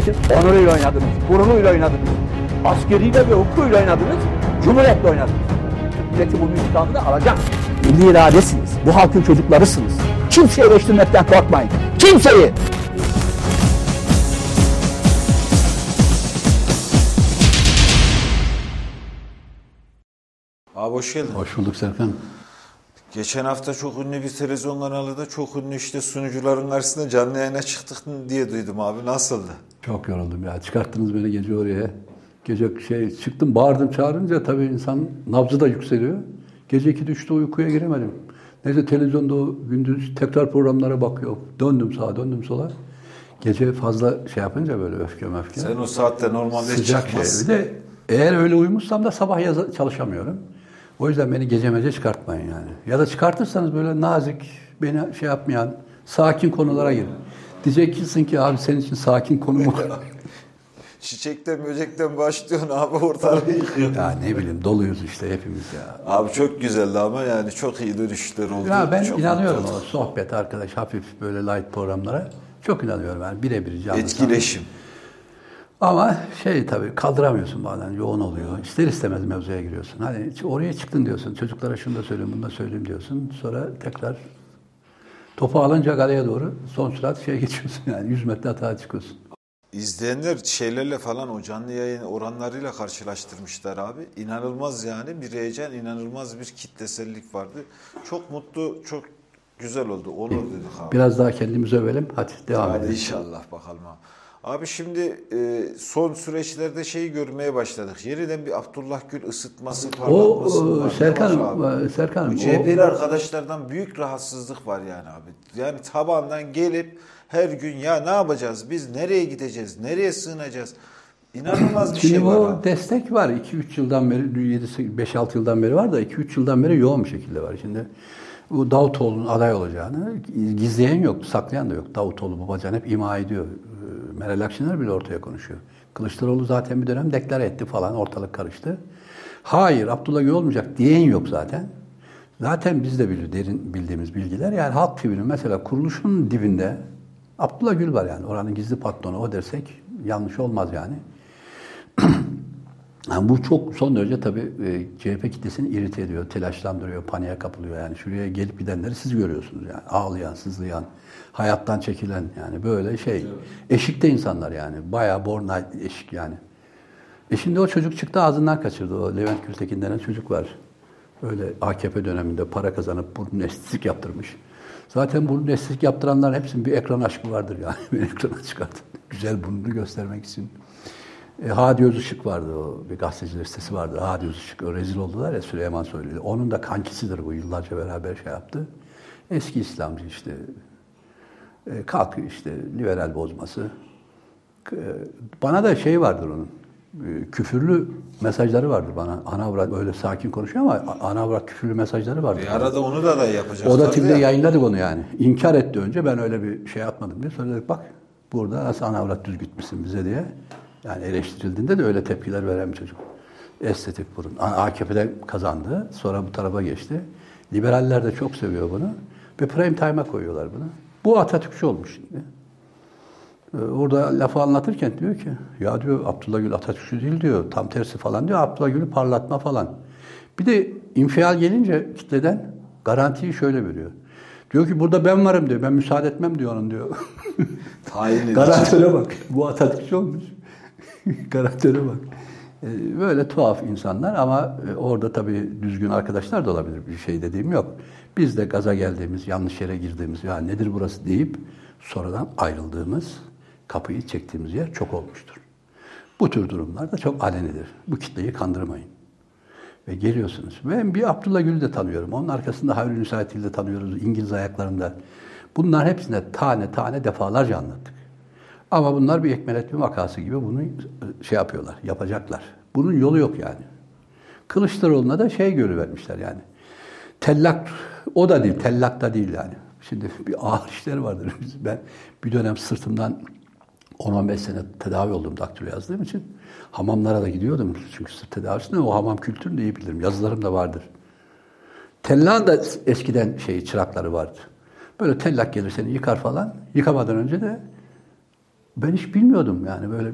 memleketin onuruyla oynadınız, gururuyla oynadınız. Askeriyle ve hukukuyla oynadınız, cumhuriyetle oynadınız. Türk milleti bunun intikamını alacak. Milli iradesiniz, bu halkın çocuklarısınız. Kimseyi eleştirmekten korkmayın. Kimseyi! Abi hoş geldin. Hoş bulduk Serkan. Geçen hafta çok ünlü bir televizyon kanalında çok ünlü işte sunucuların karşısında canlı yayına çıktık diye duydum abi. Nasıldı? Çok yoruldum ya. Çıkarttınız beni gece oraya. Gece şey çıktım bağırdım çağırınca tabii insan nabzı da yükseliyor. Gece iki düştü uykuya giremedim. Neyse televizyonda o gündüz tekrar programlara bakıyor. Döndüm sağa döndüm sola. Gece fazla şey yapınca böyle öfke öfke. Sen o saatte normalde Sıcak şey. çıkmazsın. Bir de eğer öyle uyumuşsam da sabah yaza- çalışamıyorum. O yüzden beni gece mece çıkartmayın yani. Ya da çıkartırsanız böyle nazik, beni şey yapmayan, sakin konulara girin. Diyeceksin ki abi senin için sakin konu mu? Çiçekten böcekten başlıyorsun abi ortalığı yıkıyorsun. ya ne bileyim doluyuz işte hepimiz ya. Abi çok güzeldi ama yani çok iyi dönüşler oldu. Ya ben çok inanıyorum o sohbet arkadaş hafif böyle light programlara. Çok inanıyorum yani birebir canlı. Etkileşim. Ama şey tabii kaldıramıyorsun bazen yoğun oluyor. İster istemez mevzuya giriyorsun. Hani oraya çıktın diyorsun. Çocuklara şunu da söyleyeyim, bunu da söyleyeyim diyorsun. Sonra tekrar topu alınca kaleye doğru son sürat şey geçiyorsun yani 100 metre hata çıkıyorsun. İzleyenler şeylerle falan o canlı yayın oranlarıyla karşılaştırmışlar abi. İnanılmaz yani bir heyecan, inanılmaz bir kitlesellik vardı. Çok mutlu, çok güzel oldu. Onur dedik abi. Biraz daha kendimizi övelim. Hadi devam Hadi edelim. inşallah bakalım abi. Abi şimdi e, son süreçlerde şeyi görmeye başladık. Yeniden bir Abdullah Gül ısıtması O parlatması e, var. Serkan, abi. e, Serkan Bu o, CHP'li arkadaşlardan büyük rahatsızlık var yani abi. Yani tabandan gelip her gün ya ne yapacağız biz nereye gideceğiz nereye sığınacağız İnanılmaz bir Şimdi şey var abi. destek var. 2-3 yıldan beri, 5-6 yıldan beri var da 2-3 yıldan beri yoğun bir şekilde var. Şimdi bu Davutoğlu'nun aday olacağını gizleyen yok, saklayan da yok. Davutoğlu Babacan hep ima ediyor. Meral Akşener bile ortaya konuşuyor. Kılıçdaroğlu zaten bir dönem deklare etti falan, ortalık karıştı. Hayır, Abdullah Gül olmayacak diyen yok zaten. Zaten biz de biliyoruz, derin bildiğimiz bilgiler. Yani Halk TV'nin mesela kuruluşunun dibinde Abdullah Gül var yani. Oranın gizli patronu o dersek yanlış olmaz yani. Yani bu çok son derece tabii e, CHP kitlesini irite ediyor, telaşlandırıyor, paniğe kapılıyor. Yani şuraya gelip gidenleri siz görüyorsunuz yani. Ağlayan, sızlayan, hayattan çekilen yani böyle şey. Eşikte insanlar yani. Bayağı borna eşik yani. E şimdi o çocuk çıktı ağzından kaçırdı. O Levent Gültekin denen çocuk var. Öyle AKP döneminde para kazanıp burun estetik yaptırmış. Zaten burun estetik yaptıranlar hepsinin bir ekran aşkı vardır yani. Bir ekrana çıkartın. Güzel burnunu göstermek için. E, Hadi Özışık vardı o bir gazeteciler sitesi vardı. Hadi Özışık rezil oldular ya Süleyman Soylu. Onun da kankisidir bu yıllarca beraber şey yaptı. Eski İslamcı işte. E, kalkıyor işte liberal bozması. E, bana da şey vardır onun. e, küfürlü mesajları vardır bana. Ana avrat öyle sakin konuşuyor ama ana avrat küfürlü mesajları vardır. Bir arada onu da da yapacaklar. O da TİB'de ya. yayınladık onu yani. İnkar etti önce ben öyle bir şey atmadım diye. Sonra dedik bak burada nasıl ana avrat düz gitmişsin bize diye. Yani eleştirildiğinde de öyle tepkiler veren bir çocuk. Estetik burun. AKP'de kazandı. Sonra bu tarafa geçti. Liberaller de çok seviyor bunu. Ve prime time'a koyuyorlar bunu. Bu Atatürkçü olmuş şimdi. Ee, Orada lafı anlatırken diyor ki, ya diyor Abdullah Gül Atatürkçü değil diyor, tam tersi falan diyor, Abdullah Gül'ü parlatma falan. Bir de infial gelince kitleden garantiyi şöyle veriyor. Diyor ki burada ben varım diyor, ben müsaade etmem diyor onun diyor. Tayin. Garantöre bak, bu Atatürkçü olmuş. Garantöre bak. Ee, Böyle tuhaf insanlar ama e, orada tabii düzgün arkadaşlar da olabilir. Bir şey dediğim yok. Biz de gaza geldiğimiz, yanlış yere girdiğimiz, ya nedir burası deyip sonradan ayrıldığımız, kapıyı çektiğimiz yer çok olmuştur. Bu tür durumlar da çok alenidir. Bu kitleyi kandırmayın. Ve geliyorsunuz. Ben bir Abdullah Gül'ü de tanıyorum. Onun arkasında Havli Müsaitil'i de tanıyoruz. İngiliz ayaklarında. Bunlar hepsine tane tane defalarca anlattık. Ama bunlar bir ekmeletme vakası gibi bunu şey yapıyorlar, yapacaklar. Bunun yolu yok yani. Kılıçdaroğlu'na da şey vermişler yani. Tellak, o da değil, tellak da değil yani. Şimdi bir ağır işleri vardır. Ben bir dönem sırtımdan 10-15 sene tedavi oldum daktilo yazdığım için. Hamamlara da gidiyordum çünkü sırt tedavisinde o hamam kültürünü de iyi bilirim. Yazılarım da vardır. Tellak'ın da eskiden şey çırakları vardı. Böyle tellak gelir seni yıkar falan. Yıkamadan önce de Ben hiç bilmiyordum yani böyle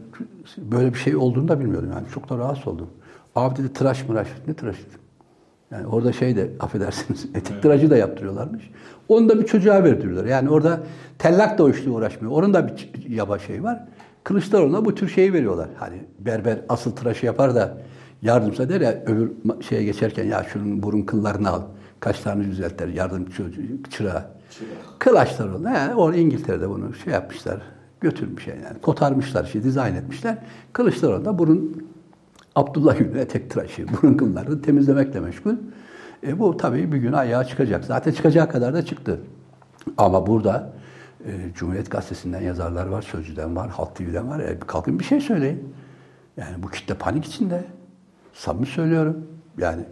böyle bir şey olduğunu da bilmiyordum yani çok da rahatsız oldum. Abi dedi tıraş mıraş. Ne tıraş dedim. Yani orada şey de affedersiniz etik tıraşı da yaptırıyorlarmış. Onu da bir çocuğa verdiriyorlar. Yani orada tellak da o işle uğraşmıyor. Onun da bir yaba şey var. Kılıçdaroğlu'na bu tür şeyi veriyorlar. Hani berber asıl tıraşı yapar da yardımsa der ya öbür şeye geçerken ya şunun burun kıllarını al. Kaşlarını düzeltir yardımcı çocuğu, çırağı. Kılıçdaroğlu. Yani o İngiltere'de bunu şey yapmışlar. Götürmüş yani. Kotarmışlar, şey, dizayn etmişler. Kılıçdaroğlu da burun Abdullah Gül'ün etek tıraşı, burun kıllarını temizlemekle meşgul. E, bu tabii bir gün ayağa çıkacak. Zaten çıkacağı kadar da çıktı. Ama burada e, Cumhuriyet Gazetesi'nden yazarlar var, Sözcü'den var, Halk TV'den var. E, kalkın bir şey söyleyin. Yani bu kitle panik içinde. Samimi söylüyorum. Yani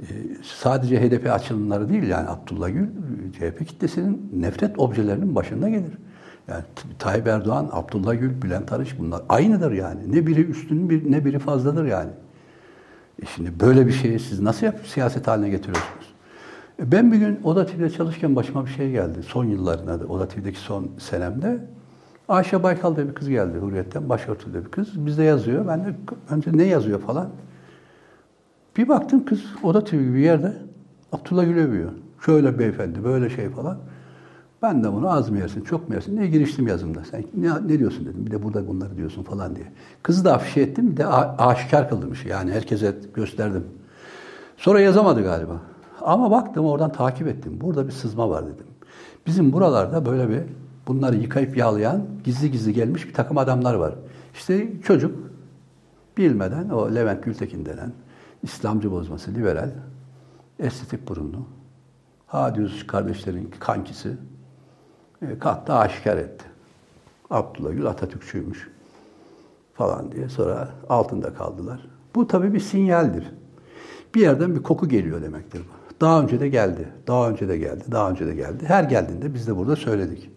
e, sadece HDP açılımları değil yani Abdullah Gül CHP kitlesinin nefret objelerinin başında gelir. Yani Tayyip Erdoğan, Abdullah Gül, Bülent Arıç bunlar aynıdır yani. Ne biri üstün bir ne biri fazladır yani. E şimdi böyle bir şeyi siz nasıl yap siyaset haline getiriyorsunuz? E ben bir gün Oda TV'de çalışırken başıma bir şey geldi. Son yıllarında da Oda TV'deki son senemde. Ayşe Baykal diye bir kız geldi Hürriyet'ten. Başörtülü bir kız. Bizde yazıyor. Ben de önce ne yazıyor falan. Bir baktım kız Oda TV gibi yerde Abdullah Gül'ü övüyor. Şöyle beyefendi, böyle şey falan. Ben de bunu az mı yersin, çok mu yersin diye giriştim yazımda. Sen ne, ne diyorsun dedim. Bir de burada bunları diyorsun falan diye. Kızı da afişe ettim. Bir de aşikar kıldım işi. Yani herkese gösterdim. Sonra yazamadı galiba. Ama baktım oradan takip ettim. Burada bir sızma var dedim. Bizim buralarda böyle bir bunları yıkayıp yağlayan gizli gizli gelmiş bir takım adamlar var. İşte çocuk bilmeden o Levent Gültekin denen İslamcı bozması, liberal, estetik burunlu, Hadi Yusuf kardeşlerin kankisi e, kalktı aşikar etti. Abdullah Gül Atatürkçüymüş falan diye sonra altında kaldılar. Bu tabii bir sinyaldir. Bir yerden bir koku geliyor demektir bu. Daha önce de geldi, daha önce de geldi, daha önce de geldi. Her geldiğinde biz de burada söyledik.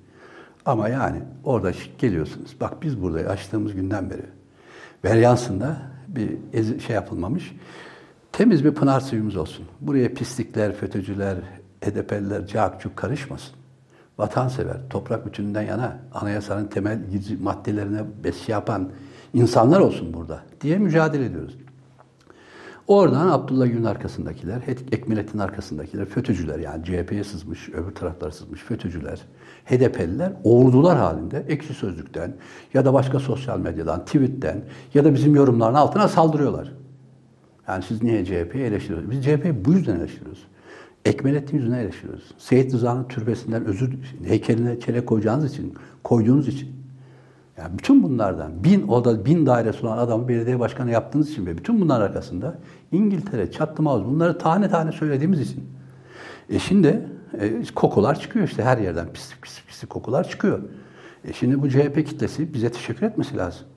Ama yani orada geliyorsunuz. Bak biz burada açtığımız günden beri Veryansı'nda bir şey yapılmamış. Temiz bir pınar suyumuz olsun. Buraya pislikler, FETÖ'cüler, HDP'liler, cakçuk karışmasın. Vatansever, toprak bütününden yana anayasanın temel maddelerine besye yapan insanlar olsun burada diye mücadele ediyoruz. Oradan Abdullah Gül'ün arkasındakiler, Ekmelet'in arkasındakiler, FETÖ'cüler yani CHP'ye sızmış, öbür taraflara sızmış FETÖ'cüler, HDP'liler ordular halinde ekşi sözlükten ya da başka sosyal medyadan, tweetten ya da bizim yorumların altına saldırıyorlar. Yani siz niye CHP'yi eleştiriyorsunuz? Biz CHP'yi bu yüzden eleştiriyoruz. Ekmelettin yüzünden eleştiriyoruz. Seyit Rıza'nın türbesinden özür, heykeline çelek koyacağınız için, koyduğunuz için. Yani bütün bunlardan bin oda bin dairesi olan adamı belediye başkanı yaptığınız için ve bütün bunların arkasında İngiltere, Çattım bunları tane tane söylediğimiz için. E şimdi e, kokular çıkıyor işte her yerden pislik pislik pislik kokular çıkıyor. E şimdi bu CHP kitlesi bize teşekkür etmesi lazım.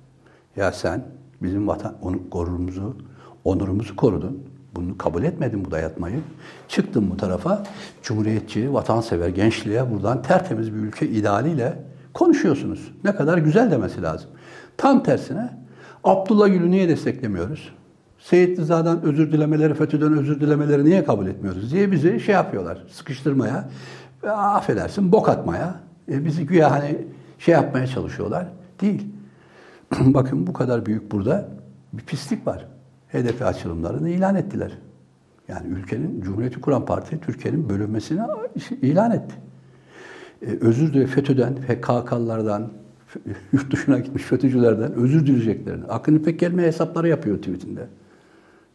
Ya sen bizim vatan onu, gururumuzu, onurumuzu korudun. Bunu kabul etmedin bu dayatmayı. Çıktın bu tarafa cumhuriyetçi, vatansever gençliğe buradan tertemiz bir ülke idealiyle konuşuyorsunuz. Ne kadar güzel demesi lazım. Tam tersine Abdullah Gül'ü niye desteklemiyoruz? Seyit Rıza'dan özür dilemeleri, FETÖ'den özür dilemeleri niye kabul etmiyoruz diye bizi şey yapıyorlar, sıkıştırmaya, ve affedersin bok atmaya, e, bizi güya hani şey yapmaya çalışıyorlar. Değil. Bakın bu kadar büyük burada bir pislik var. HDP açılımlarını ilan ettiler. Yani ülkenin, Cumhuriyeti kuran parti Türkiye'nin bölünmesini ilan etti. Ee, özür dile FETÖ'den, PKK'lardan, yurt dışına gitmiş FETÖ'cülerden özür dileyeceklerini. Akın İpek gelmeye hesapları yapıyor tweetinde.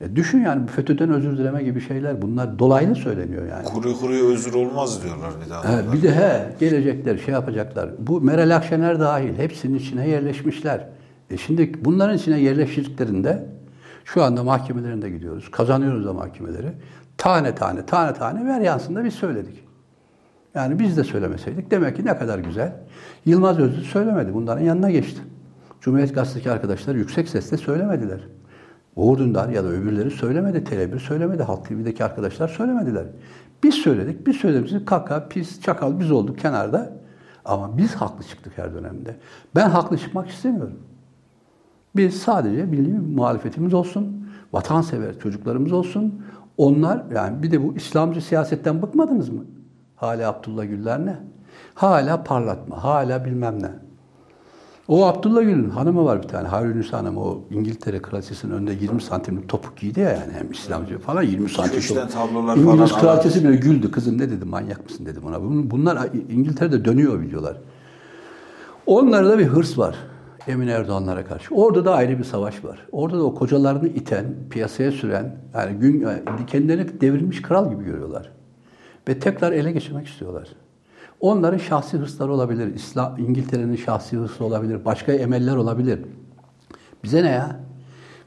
E düşün yani FETÖ'den özür dileme gibi şeyler bunlar dolaylı söyleniyor yani. Kuru kuruya özür olmaz diyorlar bir daha. He, bir de he gelecekler şey yapacaklar. Bu Meral Akşener dahil hepsinin içine yerleşmişler. E şimdi bunların içine yerleştirdiklerinde şu anda mahkemelerinde gidiyoruz. Kazanıyoruz da mahkemeleri. Tane tane tane tane ver yansın da biz söyledik. Yani biz de söylemeseydik demek ki ne kadar güzel. Yılmaz Özlü söylemedi. Bunların yanına geçti. Cumhuriyet Gazetesi arkadaşlar yüksek sesle söylemediler. Uğur Dündar ya da öbürleri söylemedi. Tele1 söylemedi. Halk TV'deki arkadaşlar söylemediler. Biz söyledik. Biz söylediğimiz kaka, pis, çakal biz olduk kenarda. Ama biz haklı çıktık her dönemde. Ben haklı çıkmak istemiyorum. Biz sadece milli muhalefetimiz olsun, vatansever çocuklarımız olsun. Onlar yani bir de bu İslamcı siyasetten bıkmadınız mı? Hala Abdullah Güller ne? Hala parlatma, hala bilmem ne. O Abdullah Gül'ün hanımı var bir tane. Harunüsa Hanım o İngiltere kraliçesinin önünde 20 santimlik topuk giydi ya yani hem İslamcı falan 20 santim Üçten tablolar İngiliz falan kraliçesi bile güldü. Kızım ne dedi manyak mısın dedi buna. Bun- Bunlar İngiltere'de dönüyor videolar. Onlarda bir hırs var. Emin Erdoğanlara karşı. Orada da ayrı bir savaş var. Orada da o kocalarını iten, piyasaya süren, yani gün yani kendilerini devrilmiş kral gibi görüyorlar. Ve tekrar ele geçirmek istiyorlar. Onların şahsi hırsları olabilir. İslam, İngiltere'nin şahsi hırsı olabilir. Başka emeller olabilir. Bize ne ya?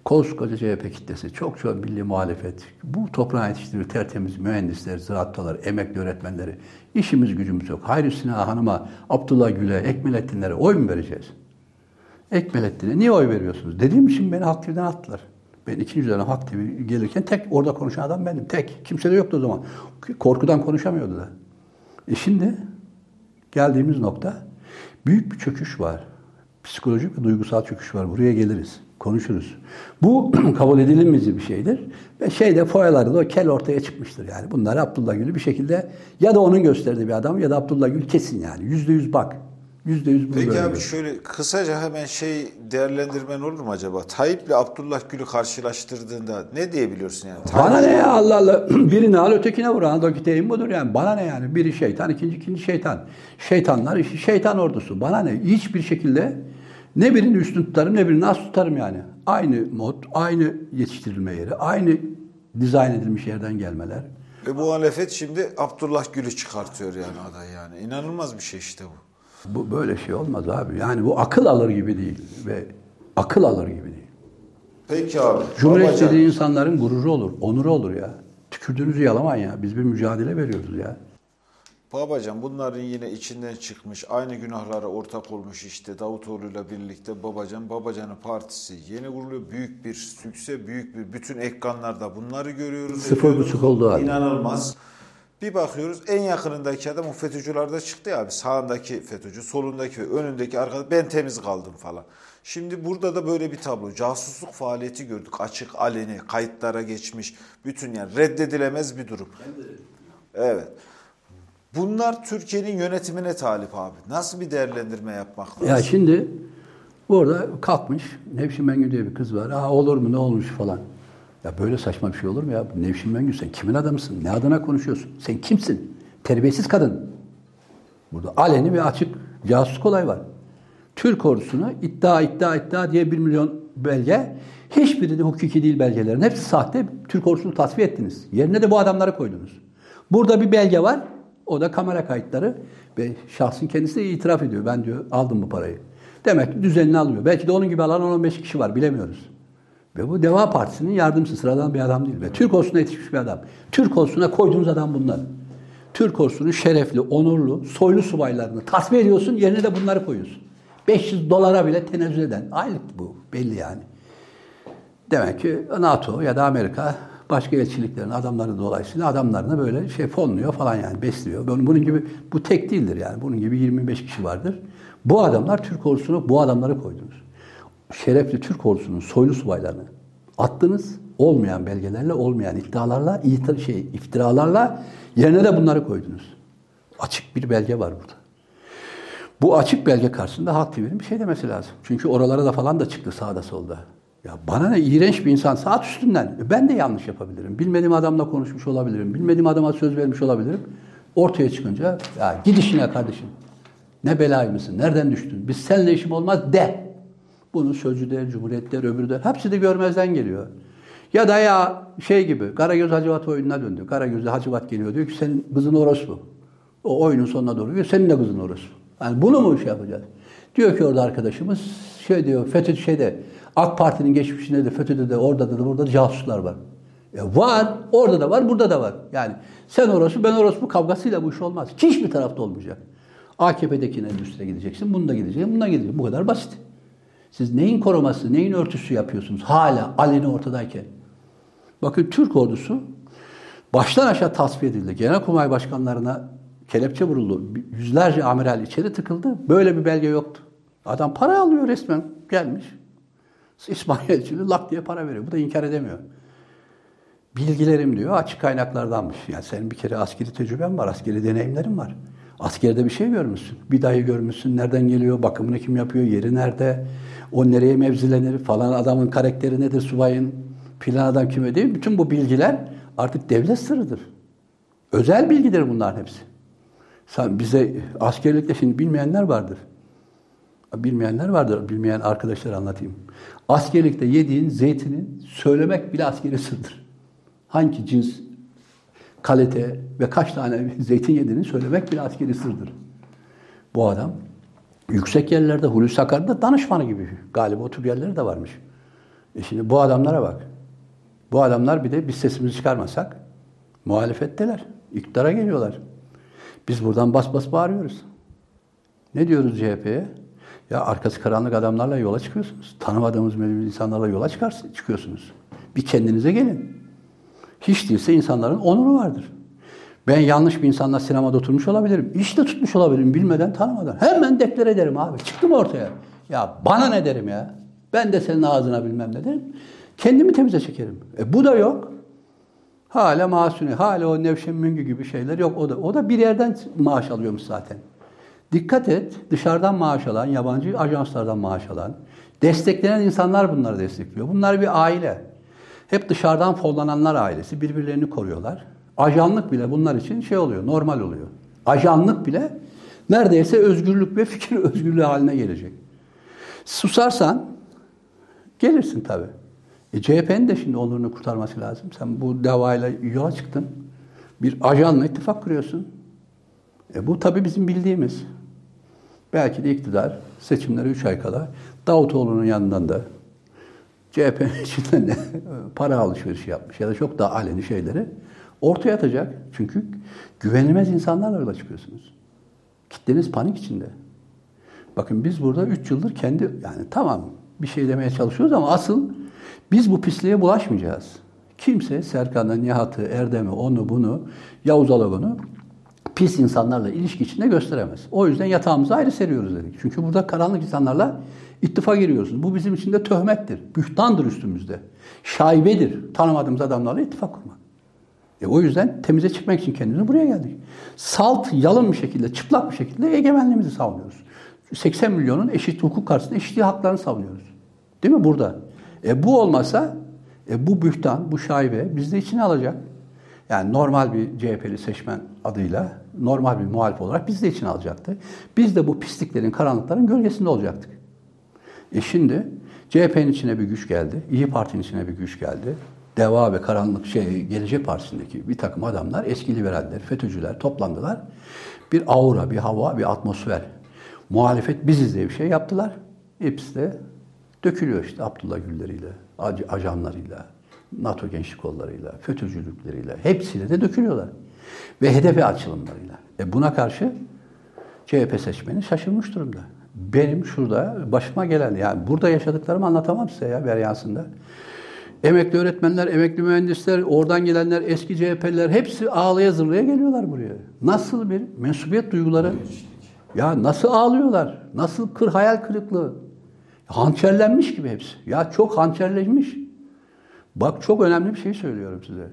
Koskoca CHP kitlesi, çok çok milli muhalefet. Bu toprağı yetiştiriyor tertemiz mühendisler, ziraatçılar, emekli öğretmenleri. İşimiz gücümüz yok. Hayri Sina Hanım'a, Abdullah Gül'e, Ekmelettinlere oy mu vereceğiz? Ekmelettin'e niye oy veriyorsunuz? Dediğim için beni Halk TV'den attılar. Ben ikinci dönem Halk TV gelirken tek orada konuşan adam benim. Tek. Kimse de yoktu o zaman. Korkudan konuşamıyordu da. E şimdi geldiğimiz nokta büyük bir çöküş var. Psikolojik ve duygusal çöküş var. Buraya geliriz. Konuşuruz. Bu kabul edilemez bir şeydir. Ve şeyde foyalarda o kel ortaya çıkmıştır yani. Bunlar Abdullah Gül'ü bir şekilde ya da onun gösterdiği bir adam ya da Abdullah Gül kesin yani. Yüzde yüz bak. Yüzde yüz bunu Peki böyle abi şöyle kısaca hemen şey değerlendirmen olur mu acaba? Tayyip'le Abdullah Gül'ü karşılaştırdığında ne diyebiliyorsun yani? Tayyip- Bana ne ya Allah Allah. Birini al ötekine vur. Anadolu deyim budur yani. Bana ne yani? Biri şeytan, ikinci ikinci şeytan. Şeytanlar işi şeytan ordusu. Bana ne? Hiçbir şekilde ne birini üstün tutarım ne birini az tutarım yani. Aynı mod, aynı yetiştirilme yeri, aynı dizayn edilmiş yerden gelmeler. Ve bu muhalefet şimdi Abdullah Gül'ü çıkartıyor yani aday yani. İnanılmaz bir şey işte bu. Bu böyle şey olmaz abi. Yani bu akıl alır gibi değil ve akıl alır gibi değil. Peki abi. Cumhuriyet Babacan, dediği insanların gururu olur, onuru olur ya. Tükürdüğünüzü yalamayın ya. Biz bir mücadele veriyoruz ya. Babacan bunların yine içinden çıkmış aynı günahlara ortak olmuş işte Davutoğlu'yla birlikte Babacan. Babacan'ın partisi yeni kuruluyor. Büyük bir sükse, büyük bir bütün ekranlarda bunları görüyoruz. Sıfır buçuk oldu abi. İnanılmaz. Bir bakıyoruz en yakınındaki adam o FETÖ'cülerde çıktı ya abi. Sağındaki FETÖ'cü, solundaki ve önündeki arkada ben temiz kaldım falan. Şimdi burada da böyle bir tablo. Casusluk faaliyeti gördük. Açık, aleni, kayıtlara geçmiş. Bütün yani reddedilemez bir durum. Evet. Bunlar Türkiye'nin yönetimine talip abi. Nasıl bir değerlendirme yapmak lazım? Ya şimdi orada kalkmış Nevşin Mengü diye bir kız var. Aa olur mu ne olmuş falan. Ya böyle saçma bir şey olur mu ya? Nevşin Mengü sen kimin adamısın? Ne adına konuşuyorsun? Sen kimsin? Terbiyesiz kadın. Burada aleni ve açık casusluk olay var. Türk ordusuna iddia iddia iddia diye bir milyon belge hiçbiri de hukuki değil belgelerin. Hepsi sahte. Türk ordusunu tasfiye ettiniz. Yerine de bu adamları koydunuz. Burada bir belge var. O da kamera kayıtları ve şahsın kendisi de itiraf ediyor. Ben diyor aldım bu parayı. Demek ki düzenini alıyor. Belki de onun gibi alan 15 kişi var bilemiyoruz. Ve bu Deva Partisi'nin yardımcısı sıradan bir adam değil. Ve Türk ordusuna yetişmiş bir adam. Türk ordusuna koyduğunuz adam bunlar. Türk ordusunun şerefli, onurlu, soylu subaylarını tasfiye ediyorsun, yerine de bunları koyuyorsun. 500 dolara bile tenezzül eden. Aylık bu, belli yani. Demek ki NATO ya da Amerika başka elçiliklerin adamları dolayısıyla adamlarını böyle şey fonluyor falan yani besliyor. Bunun gibi bu tek değildir yani. Bunun gibi 25 kişi vardır. Bu adamlar Türk ordusunu bu adamları koydunuz. Şerefli Türk ordusunun soylu subaylarını attınız. Olmayan belgelerle, olmayan iddialarla, itir, şey, iftiralarla yerine de bunları koydunuz. Açık bir belge var burada. Bu açık belge karşısında Halk TV'nin bir şey demesi lazım. Çünkü oralara da falan da çıktı sağda solda. Ya bana ne iğrenç bir insan saat üstünden. Ben de yanlış yapabilirim. Bilmediğim adamla konuşmuş olabilirim. Bilmediğim adama söz vermiş olabilirim. Ortaya çıkınca ya git işine kardeşim. Ne belayı mısın? Nereden düştün? Biz seninle işim olmaz de. Bunu sözcü der, cumhuriyet der, öbürü der. Hepsi de görmezden geliyor. Ya da ya şey gibi Karagöz Hacivat oyununa döndü. Karagöz'de Hacivat geliyor diyor ki senin kızın orospu. O oyunun sonuna doğru diyor senin de kızın orospu. Yani bunu mu şey yapacağız? Diyor ki orada arkadaşımız şey diyor FETÖ şeyde AK Parti'nin geçmişinde de FETÖ'de de orada da burada da casuslar var. Ya var, orada da var, burada da var. Yani sen orası, ben orası bu kavgasıyla bu iş olmaz. Hiçbir tarafta olmayacak. AKP'dekine üstüne gideceksin, bunda gideceksin, bunda gideceksin. Bu kadar basit. Siz neyin koruması, neyin örtüsü yapıyorsunuz hala aleni ortadayken? Bakın Türk ordusu baştan aşağı tasfiye edildi. Genelkurmay başkanlarına kelepçe vuruldu. Yüzlerce amiral içeri tıkıldı. Böyle bir belge yoktu. Adam para alıyor resmen. Gelmiş. İsmail Elçili lak diye para veriyor. Bu da inkar edemiyor. Bilgilerim diyor açık kaynaklardanmış. Yani senin bir kere askeri tecrüben var, askeri deneyimlerin var. Askerde bir şey görmüşsün. Bir dayı görmüşsün. Nereden geliyor? Bakımını kim yapıyor? Yeri nerede? O nereye mevzilenir? Falan adamın karakteri nedir? Subayın filan adam kime değil. Bütün bu bilgiler artık devlet sırrıdır. Özel bilgidir bunların hepsi. Sen bize askerlikte şimdi bilmeyenler vardır. Bilmeyenler vardır. Bilmeyen arkadaşlar anlatayım. Askerlikte yediğin zeytinin söylemek bile askeri sırdır. Hangi cins, kalite ve kaç tane zeytin yediğini söylemek bile askeri sırdır. Bu adam yüksek yerlerde Hulusi Akar'da danışmanı gibi. Galiba o tür yerleri de varmış. E şimdi bu adamlara bak. Bu adamlar bir de biz sesimizi çıkarmasak muhalefetteler. İktidara geliyorlar. Biz buradan bas bas bağırıyoruz. Ne diyoruz CHP'ye? Ya arkası karanlık adamlarla yola çıkıyorsunuz. Tanımadığımız insanlarla yola çıkar, çıkıyorsunuz. Bir kendinize gelin. Hiç değilse insanların onuru vardır. Ben yanlış bir insanla sinemada oturmuş olabilirim. İşte tutmuş olabilirim bilmeden tanımadan. Hemen deklar ederim abi. Çıktım ortaya. Ya bana ne derim ya? Ben de senin ağzına bilmem ne derim. Kendimi temize çekerim. E bu da yok. Hala masuni, hala o Nevşin Müngü gibi şeyler yok. O da, o da bir yerden maaş alıyormuş zaten. Dikkat et, dışarıdan maaş alan, yabancı ajanslardan maaş alan, desteklenen insanlar bunları destekliyor. Bunlar bir aile. Hep dışarıdan fonlananlar ailesi, birbirlerini koruyorlar. Ajanlık bile bunlar için şey oluyor, normal oluyor. Ajanlık bile neredeyse özgürlük ve fikir özgürlüğü haline gelecek. Susarsan gelirsin tabii. E, CHP'nin de şimdi onurunu kurtarması lazım. Sen bu davayla yola çıktın. Bir ajanla ittifak kuruyorsun. E, bu tabii bizim bildiğimiz. Belki de iktidar seçimlere 3 ay kala Davutoğlu'nun yanından da CHP'nin içinden de para alışverişi yapmış ya da çok daha aleni şeyleri ortaya atacak. Çünkü güvenilmez insanlarla yola çıkıyorsunuz. Kitleniz panik içinde. Bakın biz burada 3 yıldır kendi yani tamam bir şey demeye çalışıyoruz ama asıl biz bu pisliğe bulaşmayacağız. Kimse Serkan'ı, Nihat'ı, Erdem'i, onu bunu, Yavuz Alagon'u pis insanlarla ilişki içinde gösteremez. O yüzden yatağımızı ayrı seriyoruz dedik. Çünkü burada karanlık insanlarla ittifak giriyorsunuz. Bu bizim için de töhmettir. Bühtandır üstümüzde. Şaibedir. Tanımadığımız adamlarla ittifak kurmak. E o yüzden temize çıkmak için kendimizi buraya geldik. Salt, yalın bir şekilde, çıplak bir şekilde egemenliğimizi savunuyoruz. 80 milyonun eşit hukuk karşısında eşitliği haklarını savunuyoruz. Değil mi burada? E bu olmasa e bu bühtan, bu şaibe bizde içine alacak. Yani normal bir CHP'li seçmen adıyla normal bir muhalif olarak biz de içine alacaktı. Biz de bu pisliklerin, karanlıkların gölgesinde olacaktık. E şimdi CHP'nin içine bir güç geldi. İyi Parti'nin içine bir güç geldi. Deva ve Karanlık şey Gelecek Partisi'ndeki bir takım adamlar, eski liberaller, FETÖ'cüler toplandılar. Bir aura, bir hava, bir atmosfer. Muhalefet biziz diye bir şey yaptılar. Hepsi de dökülüyor işte Abdullah Gül'leriyle, ajanlarıyla, NATO gençlik kollarıyla, FETÖ'cülükleriyle hepsiyle de dökülüyorlar. Ve hedefe açılımlarıyla. E buna karşı CHP seçmeni şaşırmış durumda. Benim şurada başıma gelen, yani burada yaşadıklarımı anlatamam size ya Beryansı'nda. Emekli öğretmenler, emekli mühendisler, oradan gelenler, eski CHP'liler hepsi ağlaya zırlaya geliyorlar buraya. Nasıl bir mensubiyet duyguları? Ya nasıl ağlıyorlar? Nasıl kır hayal kırıklığı? Hançerlenmiş gibi hepsi. Ya çok hançerleşmiş. Bak çok önemli bir şey söylüyorum size.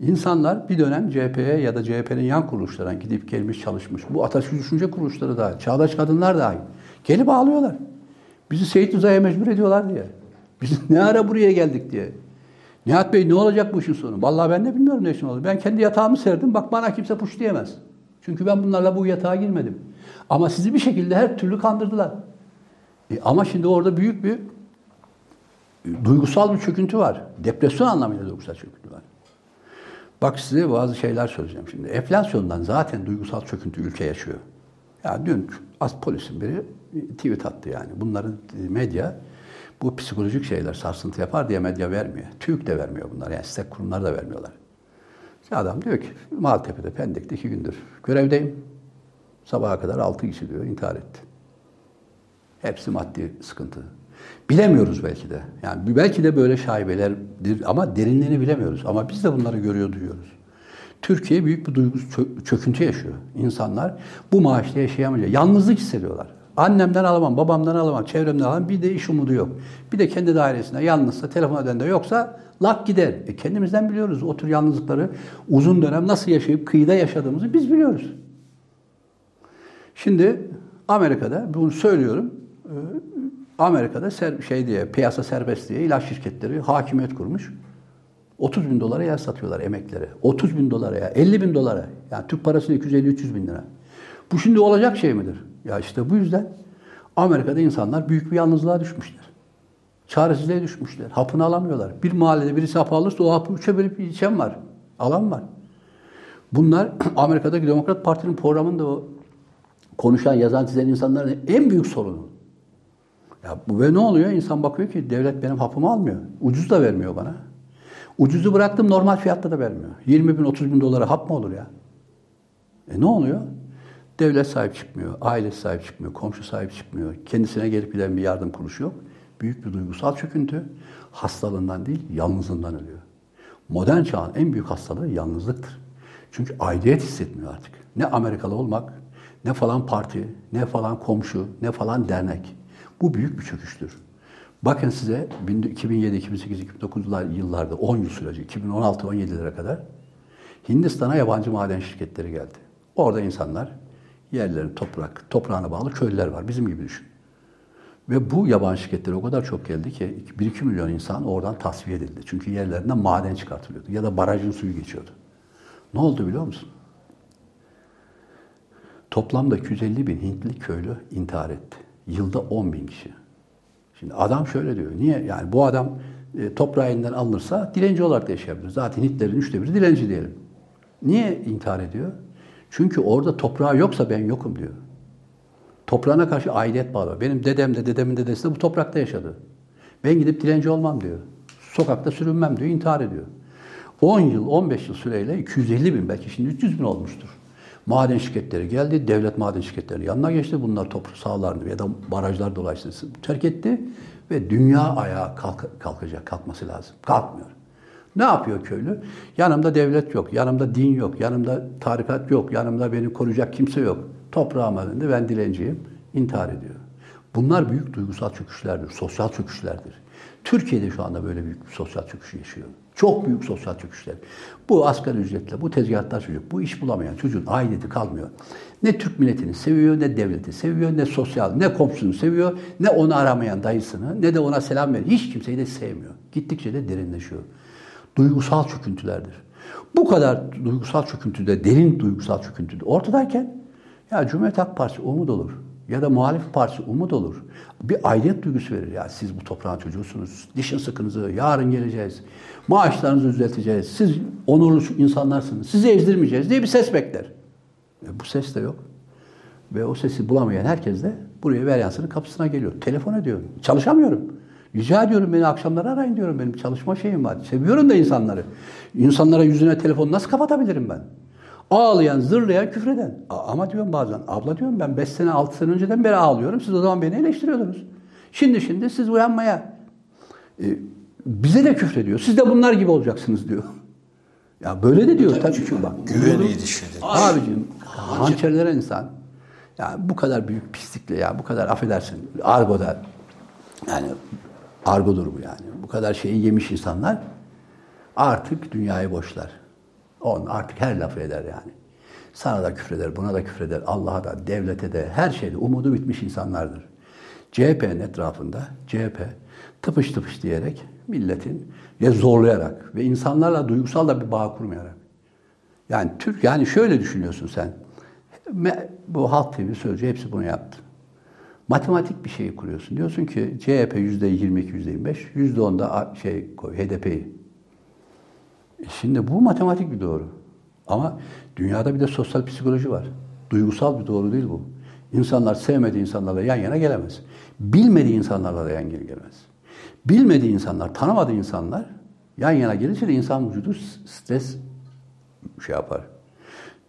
İnsanlar bir dönem CHP'ye ya da CHP'nin yan kuruluşlarına gidip gelmiş çalışmış. Bu Atatürk düşünce kuruluşları dahil, çağdaş kadınlar dahil. Gelip ağlıyorlar. Bizi Seyit Rıza'ya mecbur ediyorlar diye. Biz ne ara buraya geldik diye. Nihat Bey ne olacak bu işin sonu? Vallahi ben de bilmiyorum ne işin olur. Ben kendi yatağımı serdim. Bak bana kimse puş diyemez. Çünkü ben bunlarla bu yatağa girmedim. Ama sizi bir şekilde her türlü kandırdılar. E ama şimdi orada büyük bir e, duygusal bir çöküntü var. Depresyon anlamıyla duygusal çöküntü var. Bak size bazı şeyler söyleyeceğim şimdi. Enflasyondan zaten duygusal çöküntü ülke yaşıyor. Ya dün az polisin biri tweet attı yani. Bunların e, medya bu psikolojik şeyler sarsıntı yapar diye medya vermiyor. TÜİK de vermiyor bunlar. Yani site kurumlar da vermiyorlar. Adam diyor ki Maltepe'de Pendik'te iki gündür görevdeyim. Sabaha kadar altı kişi diyor intihar etti. Hepsi maddi sıkıntı. Bilemiyoruz belki de. Yani belki de böyle şaibelerdir ama derinliğini bilemiyoruz. Ama biz de bunları görüyor, duyuyoruz. Türkiye büyük bir duygu çöküntü yaşıyor. İnsanlar bu maaşla yaşayamayacak. Yalnızlık hissediyorlar. Annemden alamam, babamdan alamam, çevremden alamam. Bir de iş umudu yok. Bir de kendi dairesinde yalnızsa, telefon eden de yoksa lak gider. E kendimizden biliyoruz o tür yalnızlıkları uzun dönem nasıl yaşayıp kıyıda yaşadığımızı biz biliyoruz. Şimdi Amerika'da bunu söylüyorum. e, Amerika'da ser, şey diye piyasa serbest diye ilaç şirketleri hakimiyet kurmuş. 30 bin dolara yer satıyorlar emeklere. 30 bin dolara ya, 50 bin dolara. Yani Türk parası 250-300 bin lira. Bu şimdi olacak şey midir? Ya işte bu yüzden Amerika'da insanlar büyük bir yalnızlığa düşmüşler. Çaresizliğe düşmüşler. Hapını alamıyorlar. Bir mahallede birisi hap alırsa o hapı üçe bölüp içen var. Alan var. Bunlar Amerika'daki Demokrat Parti'nin programında o konuşan, yazan, çizen insanların en büyük sorunu. Ya bu ve ne oluyor? İnsan bakıyor ki devlet benim hapımı almıyor. Ucuz da vermiyor bana. Ucuzu bıraktım normal fiyatta da vermiyor. 20 bin 30 bin dolara hap mı olur ya? E ne oluyor? Devlet sahip çıkmıyor, ailesi sahip çıkmıyor, komşu sahip çıkmıyor. Kendisine gelip giden bir yardım kuruluşu yok. Büyük bir duygusal çöküntü. Hastalığından değil, yalnızlığından ölüyor. Modern çağın en büyük hastalığı yalnızlıktır. Çünkü aidiyet hissetmiyor artık. Ne Amerikalı olmak, ne falan parti, ne falan komşu, ne falan dernek. Bu büyük bir çöküştür. Bakın size 2007, 2008, 2009 yıllarda 10 yıl süreci, 2016-17'lere kadar Hindistan'a yabancı maden şirketleri geldi. Orada insanlar yerlerin toprak, toprağına bağlı köylüler var. Bizim gibi düşün. Ve bu yabancı şirketler o kadar çok geldi ki 1-2 milyon insan oradan tasfiye edildi. Çünkü yerlerinden maden çıkartılıyordu ya da barajın suyu geçiyordu. Ne oldu biliyor musun? Toplamda 250 bin Hintli köylü intihar etti. Yılda 10 bin kişi. Şimdi adam şöyle diyor. Niye? Yani bu adam e, toprağı elinden alınırsa dilenci olarak da yaşayabilir. Zaten Hintlerin üçte biri dilenci diyelim. Niye intihar ediyor? Çünkü orada toprağı yoksa ben yokum diyor. Toprağına karşı aidiyet bağlı. Benim dedem de dedemin dedesi de bu toprakta yaşadı. Ben gidip dilenci olmam diyor. Sokakta sürünmem diyor, intihar ediyor. 10 yıl, 15 yıl süreyle 250 bin belki şimdi 300 bin olmuştur. Maden şirketleri geldi, devlet maden şirketleri yanına geçti. Bunlar toprak sahalarını ya da barajlar dolayısıyla terk etti ve dünya ayağa kalk kalkacak, kalkması lazım. Kalkmıyor. Ne yapıyor köylü? Yanımda devlet yok, yanımda din yok, yanımda tarikat yok, yanımda beni koruyacak kimse yok. Toprağıma döndü, ben dilenciyim, intihar ediyor. Bunlar büyük duygusal çöküşlerdir, sosyal çöküşlerdir. Türkiye'de şu anda böyle büyük bir sosyal çöküş yaşıyor. Çok büyük sosyal çöküşler. Bu asgari ücretle, bu tezgahtar çocuk, bu iş bulamayan çocuğun aidiyeti kalmıyor. Ne Türk milletini seviyor, ne devleti seviyor, ne sosyal, ne komşusunu seviyor, ne onu aramayan dayısını, ne de ona selam veriyor. Hiç kimseyi de sevmiyor. Gittikçe de derinleşiyor. Duygusal çöküntülerdir. Bu kadar duygusal çöküntüde, derin duygusal çöküntüde ortadayken ya Cumhuriyet Halk Partisi umut olur ya da muhalif parti umut olur. Bir aidiyet duygusu verir. Ya siz bu toprağın çocuğusunuz. Dişin sıkınızı. Yarın geleceğiz. Maaşlarınızı düzelteceğiz. Siz onurlu insanlarsınız. Sizi ezdirmeyeceğiz diye bir ses bekler. E bu ses de yok. Ve o sesi bulamayan herkes de buraya Veryansı'nın kapısına geliyor. Telefon ediyorum. Çalışamıyorum. Rica ediyorum beni akşamları arayın diyorum. Benim çalışma şeyim var. Seviyorum da insanları. İnsanlara yüzüne telefon nasıl kapatabilirim ben? Ağlayan, zırlayan, küfreden. Ama diyorum bazen, abla diyorum ben 5 sene, 6 sene önceden beri ağlıyorum. Siz o zaman beni eleştiriyordunuz. Şimdi şimdi siz uyanmaya e, bize de küfrediyor. Siz de bunlar gibi olacaksınız diyor. Ya böyle de diyor tabii ki bak. Güveniydi şeydir. Abicim hançerlere insan ya bu kadar büyük pislikle ya bu kadar affedersin argoda yani argodur bu yani. Bu kadar şeyi yemiş insanlar artık dünyayı boşlar. On artık her lafı eder yani. Sana da küfreder, buna da küfreder, Allah'a da, devlete de, her şeyde umudu bitmiş insanlardır. CHP'nin etrafında, CHP tıpış tıpış diyerek milletin ve zorlayarak ve insanlarla duygusal da bir bağ kurmayarak. Yani Türk yani şöyle düşünüyorsun sen. Bu Halk TV Sözcü hepsi bunu yaptı. Matematik bir şeyi kuruyorsun. Diyorsun ki CHP yüzde 22, yüzde 25, yüzde 10 da şey koy, HDP'yi. E şimdi bu matematik bir doğru. Ama dünyada bir de sosyal psikoloji var. Duygusal bir doğru değil bu. İnsanlar sevmediği insanlarla yan yana gelemez. Bilmediği insanlarla da yan yana gelemez. Bilmediği insanlar, tanımadığı insanlar yan yana gelince de insan vücudu stres şey yapar.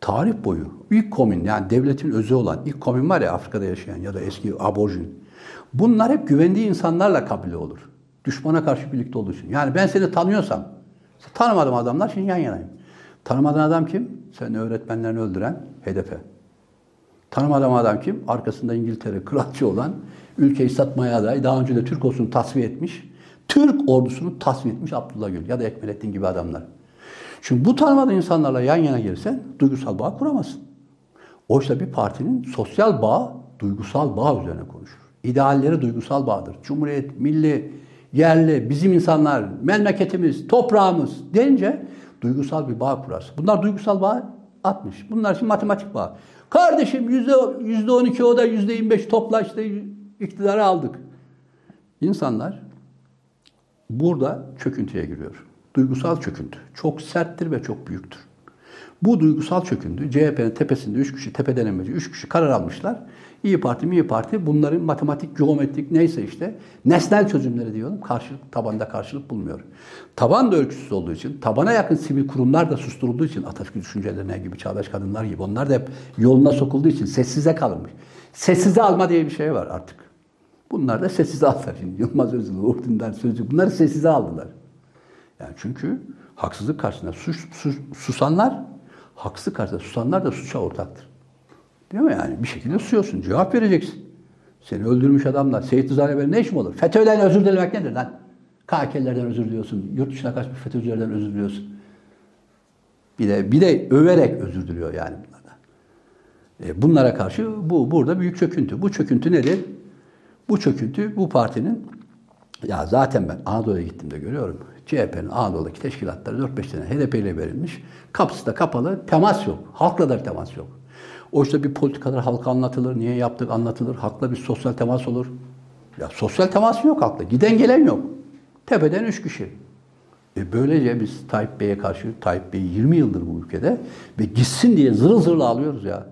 Tarih boyu ilk komün yani devletin özü olan ilk komün var ya Afrika'da yaşayan ya da eski aborjin. Bunlar hep güvendiği insanlarla kabile olur. Düşmana karşı birlikte olduğu için. Yani ben seni tanıyorsam, tanımadığım adamlar şimdi yan yanayım. Tanımadığın adam kim? Senin öğretmenlerini öldüren HDP. Tanımadığım adam kim? Arkasında İngiltere kralçı olan, ülkeyi satmaya aday, daha önce de Türk ordusunu tasfiye etmiş, Türk ordusunu tasfiye etmiş Abdullah Gül ya da Ekmelettin gibi adamlar. Şimdi bu tanımadığın insanlarla yan yana gelirsen duygusal bağ kuramazsın. Oysa bir partinin sosyal bağ, duygusal bağ üzerine konuşur. İdealleri duygusal bağdır. Cumhuriyet, milli, yerli, bizim insanlar, memleketimiz, toprağımız denince duygusal bir bağ kurarsın. Bunlar duygusal bağ atmış. Bunlar için matematik bağ. Kardeşim yüzde, yüzde on iki o da yüzde yirmi beş topla işte iktidarı aldık. İnsanlar burada çöküntüye giriyor. Duygusal çöküntü. Çok serttir ve çok büyüktür. Bu duygusal çöküntü CHP'nin tepesinde üç kişi, tepe denemeci üç kişi karar almışlar. İyi Parti, İyi Parti bunların matematik, geometrik neyse işte nesnel çözümleri diyorum. Karşılık, tabanda karşılık bulmuyor. Taban da ölçüsüz olduğu için, tabana yakın sivil kurumlar da susturulduğu için Atatürk düşüncelerine gibi, çağdaş kadınlar gibi onlar da hep yoluna sokulduğu için sessize kalınmış. Sessize alma diye bir şey var artık. Bunlar da sessize aldılar. Şimdi Yılmaz Özil, Uğur Dündar, Sözcük bunları sessize aldılar. Yani çünkü haksızlık karşısında sus, sus, susanlar, haksızlık karşısında susanlar da suça ortaktır. Değil mi yani? Bir şekilde susuyorsun, cevap vereceksin. Seni öldürmüş adamla Seyit Rıza Eber'in ne işim olur? FETÖ'den özür dilemek nedir lan? KK'lerden özür diliyorsun, yurt dışına kaçmış FETÖ'cülerden özür diliyorsun. Bir de, bir de överek özür diliyor yani bunlardan. E, bunlara karşı bu burada büyük çöküntü. Bu çöküntü nedir? Bu çöküntü bu partinin ya zaten ben Anadolu'ya gittiğimde görüyorum. CHP'nin Anadolu'daki teşkilatları 4-5 tane HDP ile verilmiş. Kapısı da kapalı. Temas yok. Halkla da bir temas yok. Oysa bir politikalar halka anlatılır. Niye yaptık anlatılır. Halkla bir sosyal temas olur. Ya sosyal temas yok halkla. Giden gelen yok. Tepeden üç kişi. E böylece biz Tayyip Bey'e karşı, Tayyip Bey 20 yıldır bu ülkede ve gitsin diye zırıl zırıl ağlıyoruz ya.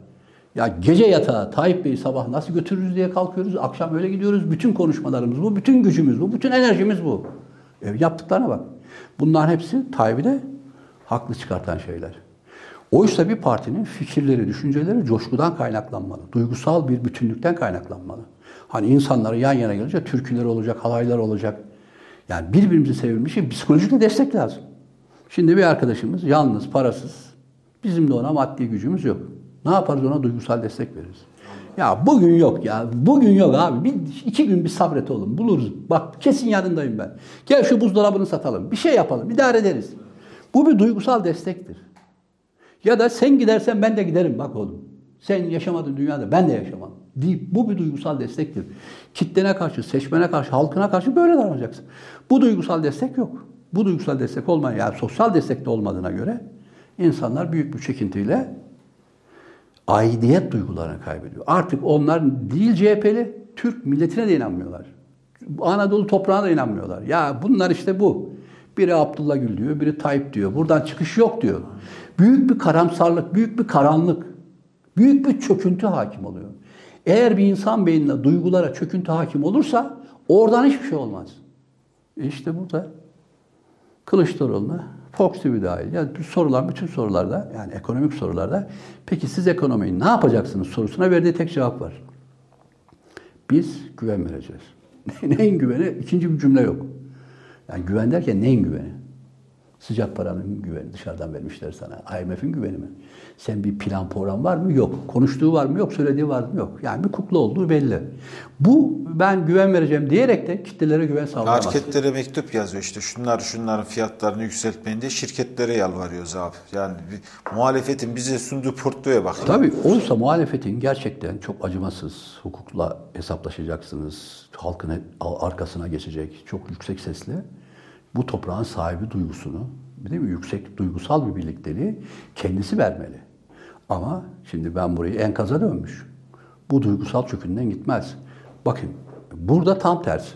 Ya gece yatağa Tayyip Bey'i sabah nasıl götürürüz diye kalkıyoruz. Akşam öyle gidiyoruz. Bütün konuşmalarımız bu, bütün gücümüz bu, bütün enerjimiz bu. E, yaptıklarına bak. Bunların hepsi Tayyip'i de haklı çıkartan şeyler. Oysa bir partinin fikirleri, düşünceleri coşkudan kaynaklanmalı. Duygusal bir bütünlükten kaynaklanmalı. Hani insanları yan yana gelince türküler olacak, halaylar olacak. Yani birbirimizi sevilmiş için psikolojik de destek lazım. Şimdi bir arkadaşımız yalnız, parasız. Bizim de ona maddi gücümüz yok. Ne yaparız ona duygusal destek veririz. Ya bugün yok ya. Bugün yok abi. Bir, iki gün bir sabret oğlum. Buluruz. Bak kesin yanındayım ben. Gel şu buzdolabını satalım. Bir şey yapalım. İdare ederiz. Bu bir duygusal destektir. Ya da sen gidersen ben de giderim bak oğlum. Sen yaşamadın dünyada ben de yaşamam. Deyip bu bir duygusal destektir. Kitlene karşı, seçmene karşı, halkına karşı böyle davranacaksın. Bu duygusal destek yok. Bu duygusal destek olmayan, yani sosyal destek de olmadığına göre insanlar büyük bir çekintiyle aidiyet duygularını kaybediyor. Artık onlar değil CHP'li, Türk milletine de inanmıyorlar. Anadolu toprağına da inanmıyorlar. Ya bunlar işte bu. Biri Abdullah Gül diyor, biri Tayyip diyor. Buradan çıkış yok diyor. Büyük bir karamsarlık, büyük bir karanlık, büyük bir çöküntü hakim oluyor. Eğer bir insan beynine duygulara çöküntü hakim olursa oradan hiçbir şey olmaz. E işte burada Kılıçdaroğlu'na Fox TV dahil. Yani sorulan bütün sorularda yani ekonomik sorularda peki siz ekonomiyi ne yapacaksınız sorusuna verdiği tek cevap var. Biz güven vereceğiz. neyin güveni? İkinci bir cümle yok. Yani güven derken neyin güveni? Sıcak paranın güveni dışarıdan vermişler sana. IMF'in güveni mi? Sen bir plan program var mı? Yok. Konuştuğu var mı? Yok. Söylediği var mı? Yok. Yani bir kukla olduğu belli. Bu ben güven vereceğim diyerek de kitlelere güven sağlayamaz. Marketlere mektup yazıyor işte şunlar şunların fiyatlarını yükseltmeyin diye şirketlere yalvarıyoruz abi. Yani bir, muhalefetin bize sunduğu portföye bak. Tabii oysa muhalefetin gerçekten çok acımasız hukukla hesaplaşacaksınız. Halkın arkasına geçecek. Çok yüksek sesle bu toprağın sahibi duygusunu, değil mi? Yüksek duygusal bir birlikteliği kendisi vermeli. Ama şimdi ben burayı enkaza dönmüş. Bu duygusal çökünden gitmez. Bakın burada tam tersi.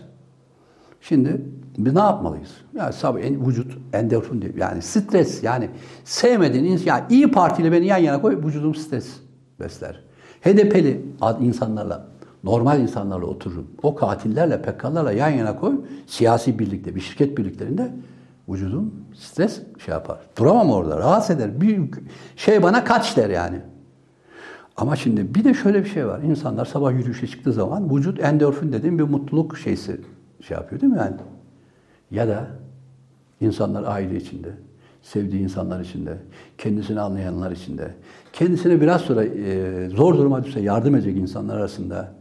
Şimdi biz ne yapmalıyız? Yani sabah en, vücut endorfin diyor. Yani stres yani sevmediğin insan yani iyi partiyle beni yan yana koy vücudum stres besler. HDP'li insanlarla normal insanlarla otururum. O katillerle, PKK'larla yan yana koy, siyasi birlikte, bir şirket birliklerinde vücudum stres şey yapar. Duramam orada, rahatsız eder. Bir şey bana kaç der yani. Ama şimdi bir de şöyle bir şey var. İnsanlar sabah yürüyüşe çıktığı zaman vücut endorfin dediğim bir mutluluk şeysi şey yapıyor değil mi yani? Ya da insanlar aile içinde, sevdiği insanlar içinde, kendisini anlayanlar içinde, kendisine biraz sonra e, zor duruma düşse yardım edecek insanlar arasında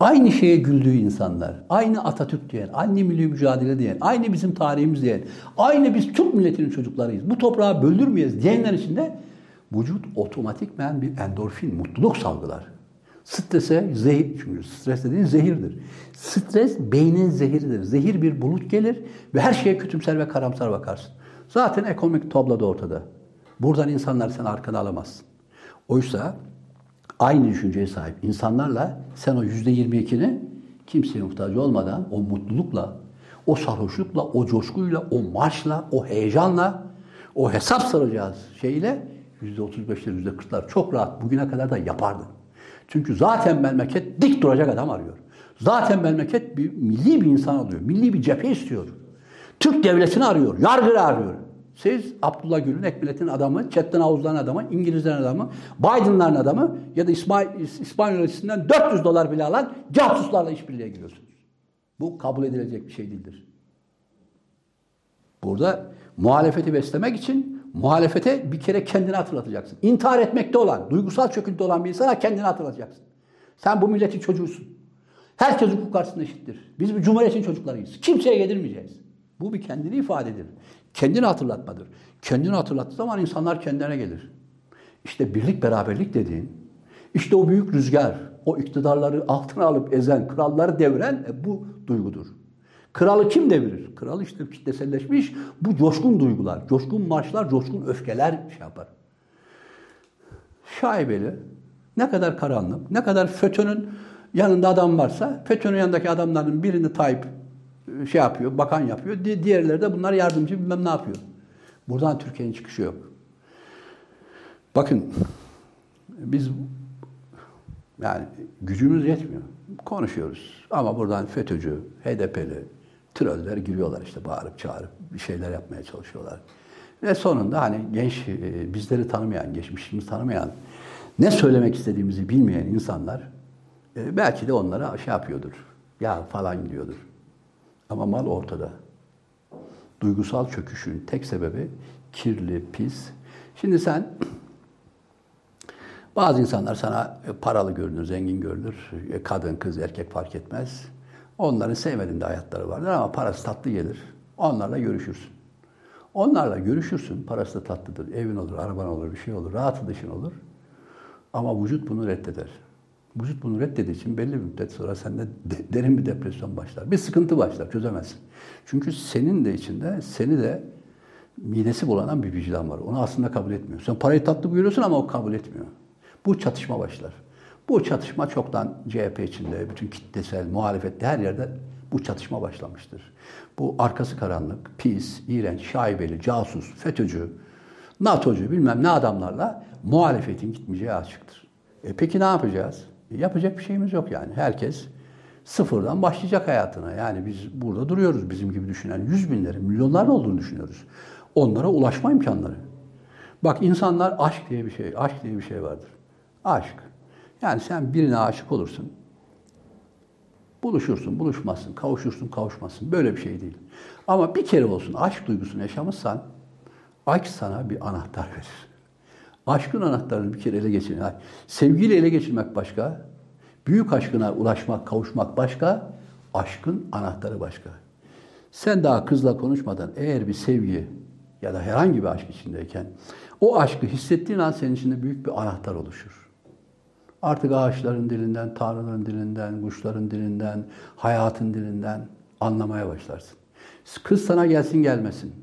Aynı şeye güldüğü insanlar, aynı Atatürk diyen, aynı milli mücadele diyen, aynı bizim tarihimiz diyen, aynı biz Türk milletinin çocuklarıyız, bu toprağı böldürmeyiz diyenler içinde vücut otomatikmen bir endorfin, mutluluk salgılar. Strese zehir, çünkü stres dediğin zehirdir. Stres beynin zehiridir. Zehir bir bulut gelir ve her şeye kötümser ve karamsar bakarsın. Zaten ekonomik tablo da ortada. Buradan insanlar sen arkana alamazsın. Oysa aynı düşünceye sahip insanlarla sen o yüzde yirmi ikini kimseye muhtaç olmadan o mutlulukla, o sarhoşlukla, o coşkuyla, o marşla, o heyecanla, o hesap soracağız şeyle yüzde otuz beşler, yüzde kırklar çok rahat bugüne kadar da yapardın. Çünkü zaten memleket dik duracak adam arıyor. Zaten memleket bir milli bir insan alıyor. Milli bir cephe istiyor. Türk devletini arıyor. Yargı arıyor. Siz Abdullah Gül'ün Ekmelet'in adamı, Çetin Havuzların adamı, İngilizlerin adamı, Biden'ların adamı ya da İsmail, İspanyol Üniversitesi'nden 400 dolar bile alan casuslarla işbirliğe giriyorsunuz. Bu kabul edilecek bir şey değildir. Burada muhalefeti beslemek için muhalefete bir kere kendini hatırlatacaksın. İntihar etmekte olan, duygusal çöküntü olan bir insana kendini hatırlatacaksın. Sen bu milletin çocuğusun. Herkes hukuk karşısında eşittir. Biz bir cumhuriyetin çocuklarıyız. Kimseye yedirmeyeceğiz. Bu bir kendini ifadedir. Kendini hatırlatmadır. Kendini hatırlattığı zaman insanlar kendine gelir. İşte birlik beraberlik dediğin, işte o büyük rüzgar, o iktidarları altına alıp ezen, kralları deviren e, bu duygudur. Kralı kim devirir? Kral işte kitleselleşmiş bu coşkun duygular, coşkun marşlar, coşkun öfkeler şey yapar. Şaibeli, ne kadar karanlık, ne kadar FETÖ'nün yanında adam varsa, FETÖ'nün yanındaki adamların birini Tayyip şey yapıyor, bakan yapıyor, diğerleri de bunlar yardımcı bilmem ne yapıyor. Buradan Türkiye'nin çıkışı yok. Bakın, biz yani gücümüz yetmiyor. Konuşuyoruz. Ama buradan FETÖ'cü, HDP'li, troller giriyorlar işte bağırıp çağırıp bir şeyler yapmaya çalışıyorlar. Ve sonunda hani genç, e, bizleri tanımayan, geçmişimizi tanımayan, ne söylemek istediğimizi bilmeyen insanlar e, belki de onlara şey yapıyordur. Ya falan gidiyordur. Ama mal ortada. Duygusal çöküşün tek sebebi kirli, pis. Şimdi sen bazı insanlar sana paralı görünür, zengin görünür. E, kadın, kız, erkek fark etmez. Onların sevmediğin de hayatları vardır ama parası tatlı gelir. Onlarla görüşürsün. Onlarla görüşürsün. Parası da tatlıdır. Evin olur, araban olur, bir şey olur. Rahatı dışın olur. Ama vücut bunu reddeder. Vücut bunu reddediği için belli bir müddet sonra sende de, derin bir depresyon başlar. Bir sıkıntı başlar, çözemezsin. Çünkü senin de içinde, seni de midesi bulanan bir vicdan var. Onu aslında kabul etmiyor. Sen parayı tatlı görüyorsun ama o kabul etmiyor. Bu çatışma başlar. Bu çatışma çoktan CHP içinde, bütün kitlesel, muhalefette her yerde bu çatışma başlamıştır. Bu arkası karanlık, pis, iğrenç, şaibeli, casus, FETÖ'cü, NATO'cu bilmem ne adamlarla muhalefetin gitmeyeceği açıktır. E peki ne yapacağız? Yapacak bir şeyimiz yok yani. Herkes sıfırdan başlayacak hayatına. Yani biz burada duruyoruz bizim gibi düşünen yüz binlerin, milyonların olduğunu düşünüyoruz. Onlara ulaşma imkanları. Bak insanlar aşk diye bir şey, aşk diye bir şey vardır. Aşk. Yani sen birine aşık olursun. Buluşursun, buluşmazsın, kavuşursun, kavuşmazsın. Böyle bir şey değil. Ama bir kere olsun aşk duygusunu yaşamışsan aşk sana bir anahtar verir. Aşkın anahtarını bir kere ele geçirmek. Sevgiyle ele geçirmek başka. Büyük aşkına ulaşmak, kavuşmak başka. Aşkın anahtarı başka. Sen daha kızla konuşmadan eğer bir sevgi ya da herhangi bir aşk içindeyken o aşkı hissettiğin an senin içinde büyük bir anahtar oluşur. Artık ağaçların dilinden, tanrıların dilinden, kuşların dilinden, hayatın dilinden anlamaya başlarsın. Kız sana gelsin gelmesin.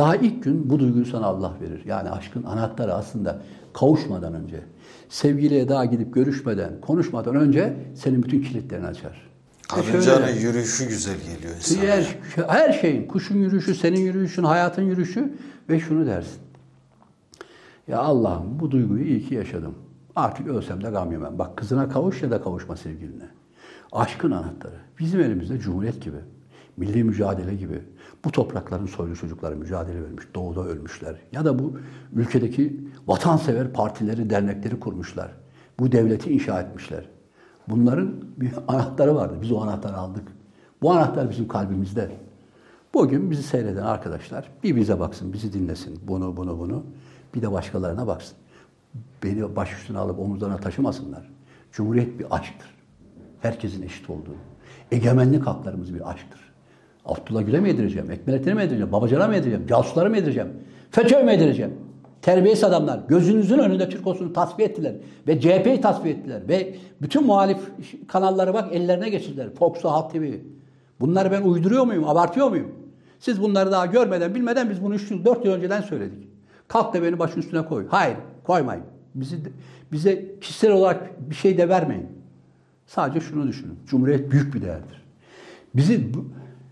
Daha ilk gün bu duyguyu sana Allah verir. Yani aşkın anahtarı aslında kavuşmadan önce, sevgiliye daha gidip görüşmeden, konuşmadan önce senin bütün kilitlerini açar. Karıncanın şöyle, yürüyüşü güzel geliyor insana. Her, her şeyin, kuşun yürüyüşü, senin yürüyüşün, hayatın yürüyüşü ve şunu dersin. Ya Allah'ım bu duyguyu iyi ki yaşadım. Artık ölsem de gam yemem. Bak kızına kavuş ya da kavuşma sevgiline. Aşkın anahtarı. Bizim elimizde cumhuriyet gibi, milli mücadele gibi. Bu toprakların soylu çocukları mücadele vermiş, doğuda ölmüşler. Ya da bu ülkedeki vatansever partileri, dernekleri kurmuşlar. Bu devleti inşa etmişler. Bunların bir anahtarı vardı. Biz o anahtarı aldık. Bu anahtar bizim kalbimizde. Bugün bizi seyreden arkadaşlar bir bize baksın, bizi dinlesin. Bunu, bunu, bunu. Bir de başkalarına baksın beni baş üstüne alıp omuzlarına taşımasınlar. Cumhuriyet bir aşktır. Herkesin eşit olduğu. Egemenlik haklarımız bir aşktır. Abdullah Gül'e mi yedireceğim? Ekmelettin'e mi yedireceğim? Babacan'a mı yedireceğim? Casuslara mı yedireceğim? FETÖ'ye mi yedireceğim? Terbiyesiz adamlar. Gözünüzün önünde Türk olsunu tasfiye ettiler. Ve CHP'yi tasfiye ettiler. Ve bütün muhalif kanalları bak ellerine geçirdiler. Fox, Halk TV. Bunları ben uyduruyor muyum? Abartıyor muyum? Siz bunları daha görmeden, bilmeden biz bunu 3 yıl, 4 yıl önceden söyledik. Kalk da beni başın üstüne koy. Hayır, koymayın. Bizi, bize kişisel olarak bir şey de vermeyin. Sadece şunu düşünün. Cumhuriyet büyük bir değerdir. Bizi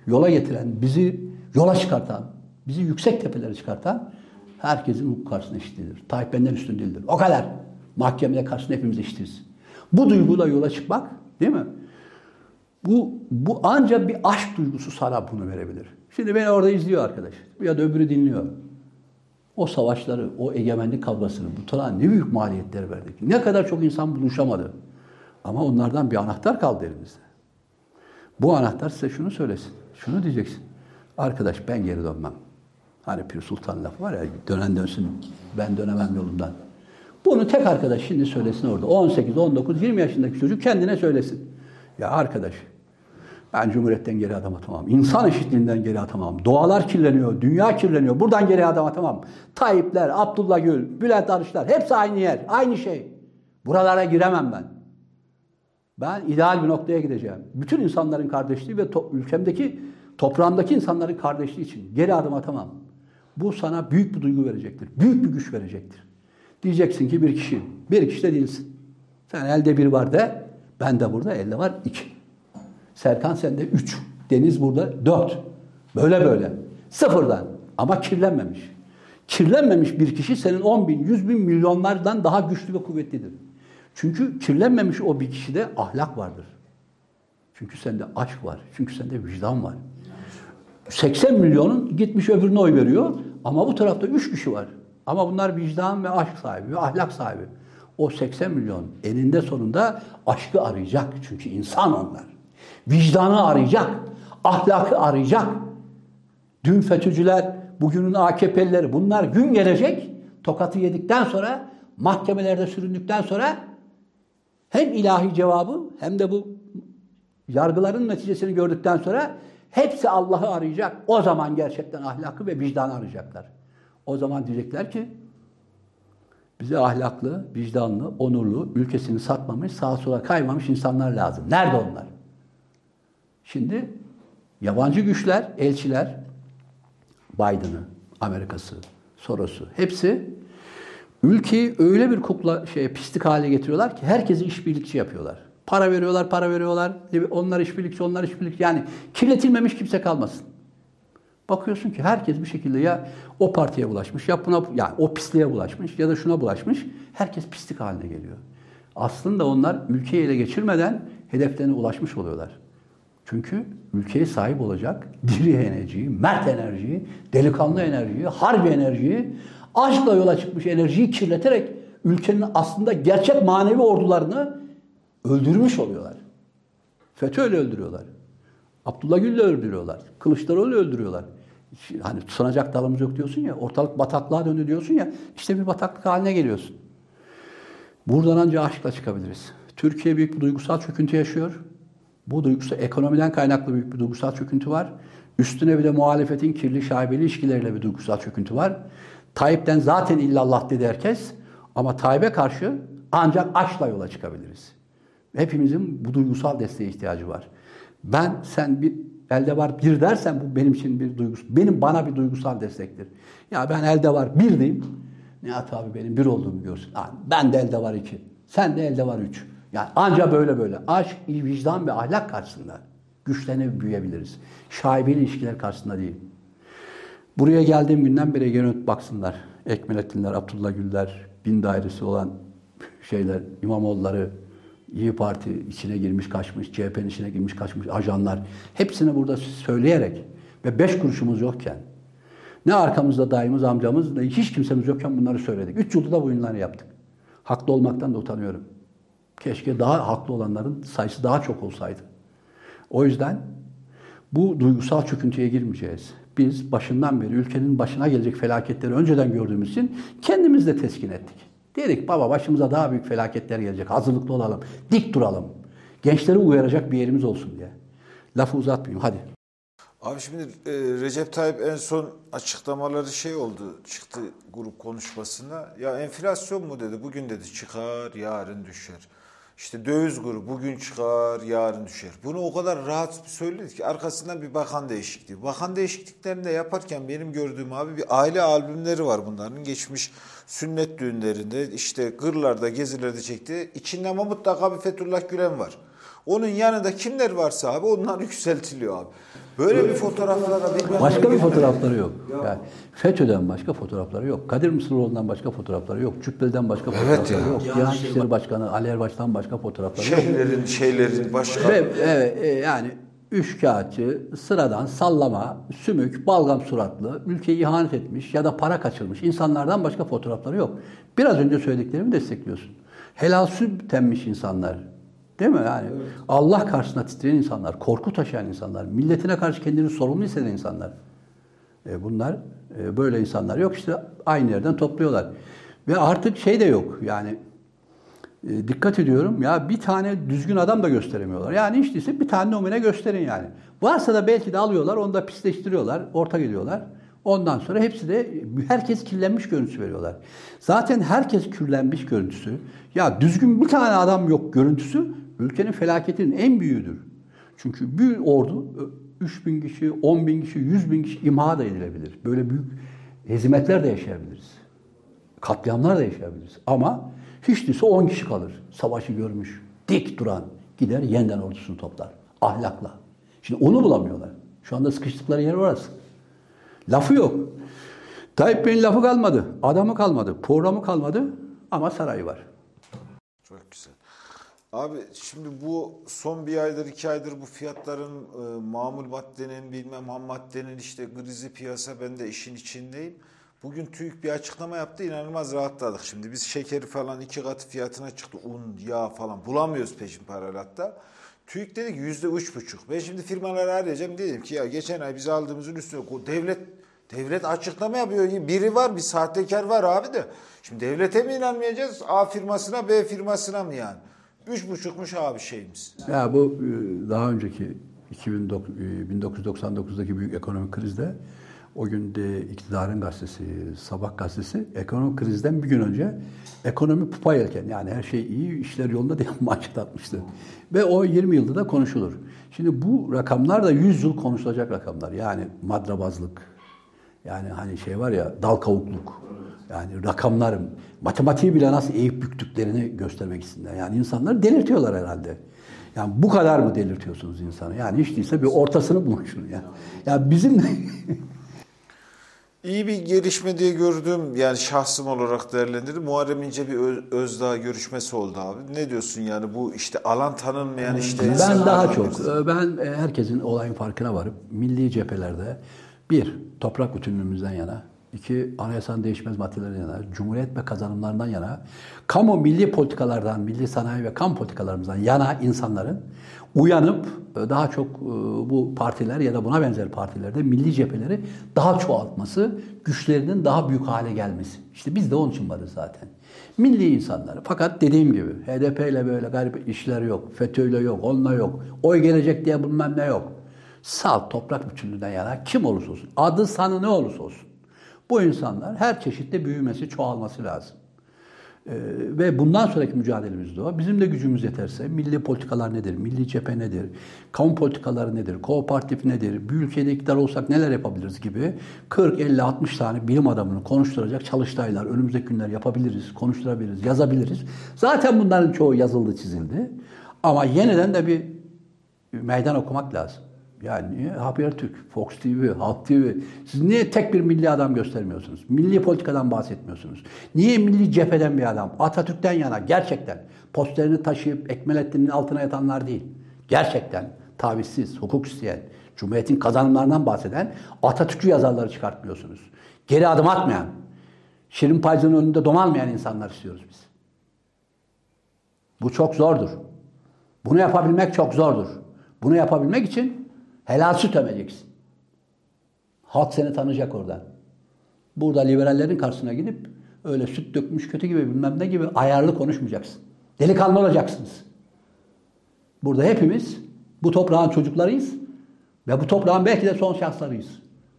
yola getiren, bizi yola çıkartan, bizi yüksek tepelere çıkartan herkesin hukuk karşısında eşitlidir. Tayyip benden üstün değildir. O kadar. Mahkemede karşısında hepimiz eşitiz. Bu duyguyla yola çıkmak değil mi? Bu, bu ancak bir aşk duygusu sana bunu verebilir. Şimdi beni orada izliyor arkadaş. Ya da öbürü dinliyor. O savaşları, o egemenlik kavgasını, bu tarafa ne büyük maliyetler verdik. Ne kadar çok insan buluşamadı. Ama onlardan bir anahtar kaldı elimizde. Bu anahtar size şunu söylesin. Şunu diyeceksin. Arkadaş ben geri dönmem. Hani Pir Sultan lafı var ya dönen dönsün ben dönemem yolundan. Bunu tek arkadaş şimdi söylesin orada. 18, 19, 20 yaşındaki çocuk kendine söylesin. Ya arkadaş ben Cumhuriyet'ten geri adım atamam. İnsan eşitliğinden geri atamam. Doğalar kirleniyor, dünya kirleniyor. Buradan geri adım atamam. Tayyipler, Abdullah Gül, Bülent Arışlar hepsi aynı yer, aynı şey. Buralara giremem ben. Ben ideal bir noktaya gideceğim. Bütün insanların kardeşliği ve to- ülkemdeki, toprağımdaki insanların kardeşliği için geri adım atamam. Bu sana büyük bir duygu verecektir. Büyük bir güç verecektir. Diyeceksin ki bir kişi, bir kişi de değilsin. Sen elde bir var de, ben de burada elde var iki. Serkan sende üç. Deniz burada dört. Böyle böyle. Sıfırdan. Ama kirlenmemiş. Kirlenmemiş bir kişi senin on bin, yüz bin milyonlardan daha güçlü ve kuvvetlidir. Çünkü kirlenmemiş o bir kişide ahlak vardır. Çünkü sende aşk var. Çünkü sende vicdan var. 80 milyonun gitmiş öbürüne oy veriyor. Ama bu tarafta 3 kişi var. Ama bunlar vicdan ve aşk sahibi ve ahlak sahibi. O 80 milyon eninde sonunda aşkı arayacak. Çünkü insan onlar. Vicdanı arayacak. Ahlakı arayacak. Dün FETÖ'cüler, bugünün AKP'lileri bunlar gün gelecek. Tokatı yedikten sonra, mahkemelerde süründükten sonra hem ilahi cevabı hem de bu yargıların neticesini gördükten sonra hepsi Allah'ı arayacak. O zaman gerçekten ahlakı ve vicdanı arayacaklar. O zaman diyecekler ki bize ahlaklı, vicdanlı, onurlu, ülkesini satmamış, sağa sola kaymamış insanlar lazım. Nerede onlar? Şimdi yabancı güçler, elçiler, Biden'ı, Amerika'sı, Soros'u hepsi ülkeyi öyle bir kukla şey pislik hale getiriyorlar ki herkesi işbirlikçi yapıyorlar. Para veriyorlar, para veriyorlar. Onlar işbirlikçi, onlar işbirlikçi. Yani kirletilmemiş kimse kalmasın. Bakıyorsun ki herkes bir şekilde ya o partiye bulaşmış, ya buna yani o pisliğe bulaşmış ya da şuna bulaşmış. Herkes pislik haline geliyor. Aslında onlar ülkeyi ele geçirmeden hedeflerine ulaşmış oluyorlar. Çünkü ülkeye sahip olacak diri enerjiyi, mert enerjiyi, delikanlı enerjiyi, harbi enerjiyi, aşkla yola çıkmış enerjiyi kirleterek ülkenin aslında gerçek manevi ordularını öldürmüş oluyorlar. FETÖ'yle öldürüyorlar. Abdullah Gül'le öldürüyorlar. Kılıçdaroğlu'yla öldürüyorlar. Hani tutunacak dalımız yok diyorsun ya, ortalık bataklığa döndü diyorsun ya, işte bir bataklık haline geliyorsun. Buradan ancak aşkla çıkabiliriz. Türkiye büyük bir duygusal çöküntü yaşıyor. Bu duygusal, ekonomiden kaynaklı büyük bir duygusal çöküntü var. Üstüne bir de muhalefetin kirli şaibeli ilişkileriyle bir duygusal çöküntü var. Tayyip'ten zaten illallah dedi herkes. Ama Tayyip'e karşı ancak aşkla yola çıkabiliriz. Hepimizin bu duygusal desteğe ihtiyacı var. Ben sen bir elde var bir dersen bu benim için bir duygus benim bana bir duygusal destektir. Ya ben elde var bir diyeyim. Nihat abi benim bir olduğumu görsün. Ben de elde var iki. Sen de elde var üç. Yani anca böyle böyle. Aşk, vicdan ve ahlak karşısında güçlenip büyüyebiliriz. Şaibeli ilişkiler karşısında değil. Buraya geldiğim günden beri gene baksınlar. Ekmelettinler, Abdullah Güller, bin dairesi olan şeyler, İmamoğulları, İyi Parti içine girmiş kaçmış, CHP'nin içine girmiş kaçmış ajanlar. Hepsini burada söyleyerek ve beş kuruşumuz yokken ne arkamızda dayımız, amcamız, ne hiç kimsemiz yokken bunları söyledik. Üç yılda da bu oyunları yaptık. Haklı olmaktan da utanıyorum. Keşke daha haklı olanların sayısı daha çok olsaydı. O yüzden bu duygusal çöküntüye girmeyeceğiz. Biz başından beri ülkenin başına gelecek felaketleri önceden gördüğümüz için kendimiz de teskin ettik. Dedik baba başımıza daha büyük felaketler gelecek. Hazırlıklı olalım. Dik duralım. Gençleri uyaracak bir yerimiz olsun diye. Lafı uzatmayayım hadi. Abi şimdi e, Recep Tayyip en son açıklamaları şey oldu. Çıktı grup konuşmasında. Ya enflasyon mu dedi. Bugün dedi çıkar, yarın düşer. İşte döviz grubu bugün çıkar, yarın düşer. Bunu o kadar rahat söyledi ki arkasından bir bakan değişikliği. Bakan değişikliklerini de yaparken benim gördüğüm abi bir aile albümleri var bunların. Geçmiş sünnet düğünlerinde işte kırlarda, gezilerde çekti. İçinde ama mutlaka bir Fethullah Gülen var. Onun yanında kimler varsa abi onlar yükseltiliyor abi. Böyle bir fotoğraflara bilmem Başka bir gibi- fotoğrafları yok. Yani FETÖ'den başka fotoğrafları yok. Kadir Mısıroğlu'ndan başka fotoğrafları yok. Cübbeli'den başka fotoğrafları ya. yok. Diyanet İşleri Başkanı Ali Erbaş'tan başka fotoğrafları yok. Şeylerin, şeylerin başka... Ve evet, e, yani üç kağıtçı, sıradan sallama, sümük, balgam suratlı, ülkeyi ihanet etmiş ya da para kaçırmış insanlardan başka fotoğrafları yok. Biraz önce söylediklerimi destekliyorsun. Helal süt temmiş insanlar. Değil mi? Yani Allah karşısında titreyen insanlar, korku taşıyan insanlar, milletine karşı kendini sorumlu hisseden insanlar. E, bunlar e, böyle insanlar yok işte aynı yerden topluyorlar. Ve artık şey de yok yani e, dikkat ediyorum ya bir tane düzgün adam da gösteremiyorlar. Yani hiç değilse bir tane numune gösterin yani. Varsa da belki de alıyorlar onu da pisleştiriyorlar, ortak ediyorlar. Ondan sonra hepsi de herkes kirlenmiş görüntüsü veriyorlar. Zaten herkes kirlenmiş görüntüsü. Ya düzgün bir tane adam yok görüntüsü ülkenin felaketinin en büyüğüdür. Çünkü bir ordu 3 bin kişi, 10 bin kişi, 100 bin kişi imha da edilebilir. Böyle büyük hezimetler de yaşayabiliriz. Katliamlar da yaşayabiliriz. Ama hiç değilse 10 kişi kalır. Savaşı görmüş, dik duran gider yeniden ordusunu toplar. Ahlakla. Şimdi onu bulamıyorlar. Şu anda sıkıştıkları yer orası. Lafı yok. Tayyip Bey'in lafı kalmadı. Adamı kalmadı. Programı kalmadı. Ama sarayı var. Çok güzel. Abi şimdi bu son bir aydır iki aydır bu fiyatların e, mamul maddenin bilmem ham maddenin işte krizi piyasa ben de işin içindeyim. Bugün TÜİK bir açıklama yaptı inanılmaz rahatladık. Şimdi biz şekeri falan iki katı fiyatına çıktı. Un, yağ falan bulamıyoruz peşin paralatta. TÜİK dedi ki yüzde üç buçuk. Ben şimdi firmaları arayacağım dedim ki ya geçen ay biz aldığımızın üstüne devlet devlet açıklama yapıyor. Biri var bir sahtekar var abi de. Şimdi devlete mi inanmayacağız? A firmasına B firmasına mı yani? Üç buçukmuş abi şeyimiz. Ya bu e, daha önceki 2009, e, 1999'daki büyük ekonomik krizde o gün de iktidarın gazetesi, Sabah gazetesi ekonomik krizden bir gün önce ekonomi pupa yelken yani her şey iyi, işler yolunda diye manşet atmıştı. Ve o 20 yılda da konuşulur. Şimdi bu rakamlar da 100 yıl konuşulacak rakamlar. Yani madrabazlık, yani hani şey var ya dal kavukluk. Yani rakamlar, matematiği bile nasıl eğip büktüklerini göstermek istiyorlar. Yani insanları delirtiyorlar herhalde. Yani bu kadar mı delirtiyorsunuz insanı? Yani hiç değilse bir ortasını bulun şunu ya. Ya bizim İyi bir gelişme diye gördüğüm yani şahsım olarak değerlendirdim. Muharrem İnce bir Ö- Özdağ görüşmesi oldu abi. Ne diyorsun yani bu işte alan tanınmayan işte ben insanlar daha çok, e, ben e, herkesin olayın farkına varıp milli cephelerde bir, toprak bütünlüğümüzden yana, iki, anayasanın değişmez maddelerinden yana, cumhuriyet ve kazanımlarından yana, kamu milli politikalardan, milli sanayi ve kamu politikalarımızdan yana insanların uyanıp e, daha çok e, bu partiler ya da buna benzer partilerde milli cepheleri daha çoğaltması, güçlerinin daha büyük hale gelmesi. İşte biz de onun için varız zaten. Milli insanlar. Fakat dediğim gibi HDP ile böyle garip işler yok. FETÖ'yle yok, onunla yok. Oy gelecek diye bilmem ne yok. Salt toprak bütünlüğünden yana kim olursa olsun, adı sanı ne olursa olsun. Bu insanlar her çeşitte büyümesi, çoğalması lazım. Ee, ve bundan sonraki mücadelemiz de o. Bizim de gücümüz yeterse milli politikalar nedir, milli cephe nedir, kamu politikaları nedir, kooperatif nedir, bir ülkede iktidar olsak neler yapabiliriz gibi 40, 50, 60 tane bilim adamını konuşturacak çalıştaylar önümüzdeki günler yapabiliriz, konuşturabiliriz, yazabiliriz. Zaten bunların çoğu yazıldı, çizildi. Ama yeniden de bir meydan okumak lazım. Yani? Habertürk, Fox TV, Halk TV. Siz niye tek bir milli adam göstermiyorsunuz? Milli politikadan bahsetmiyorsunuz. Niye milli cepheden bir adam? Atatürk'ten yana gerçekten posterini taşıyıp Ekmelettin'in altına yatanlar değil. Gerçekten tavizsiz, hukuk isteyen, Cumhuriyet'in kazanımlarından bahseden Atatürkçü yazarları çıkartmıyorsunuz. Geri adım atmayan, Şirin Paycı'nın önünde domalmayan insanlar istiyoruz biz. Bu çok zordur. Bunu yapabilmek çok zordur. Bunu yapabilmek için helal süt emeceksin. Halk seni tanıyacak oradan. Burada liberallerin karşısına gidip öyle süt dökmüş kötü gibi bilmem ne gibi ayarlı konuşmayacaksın. Delikanlı olacaksınız. Burada hepimiz bu toprağın çocuklarıyız. Ve bu toprağın belki de son şanslarıyız.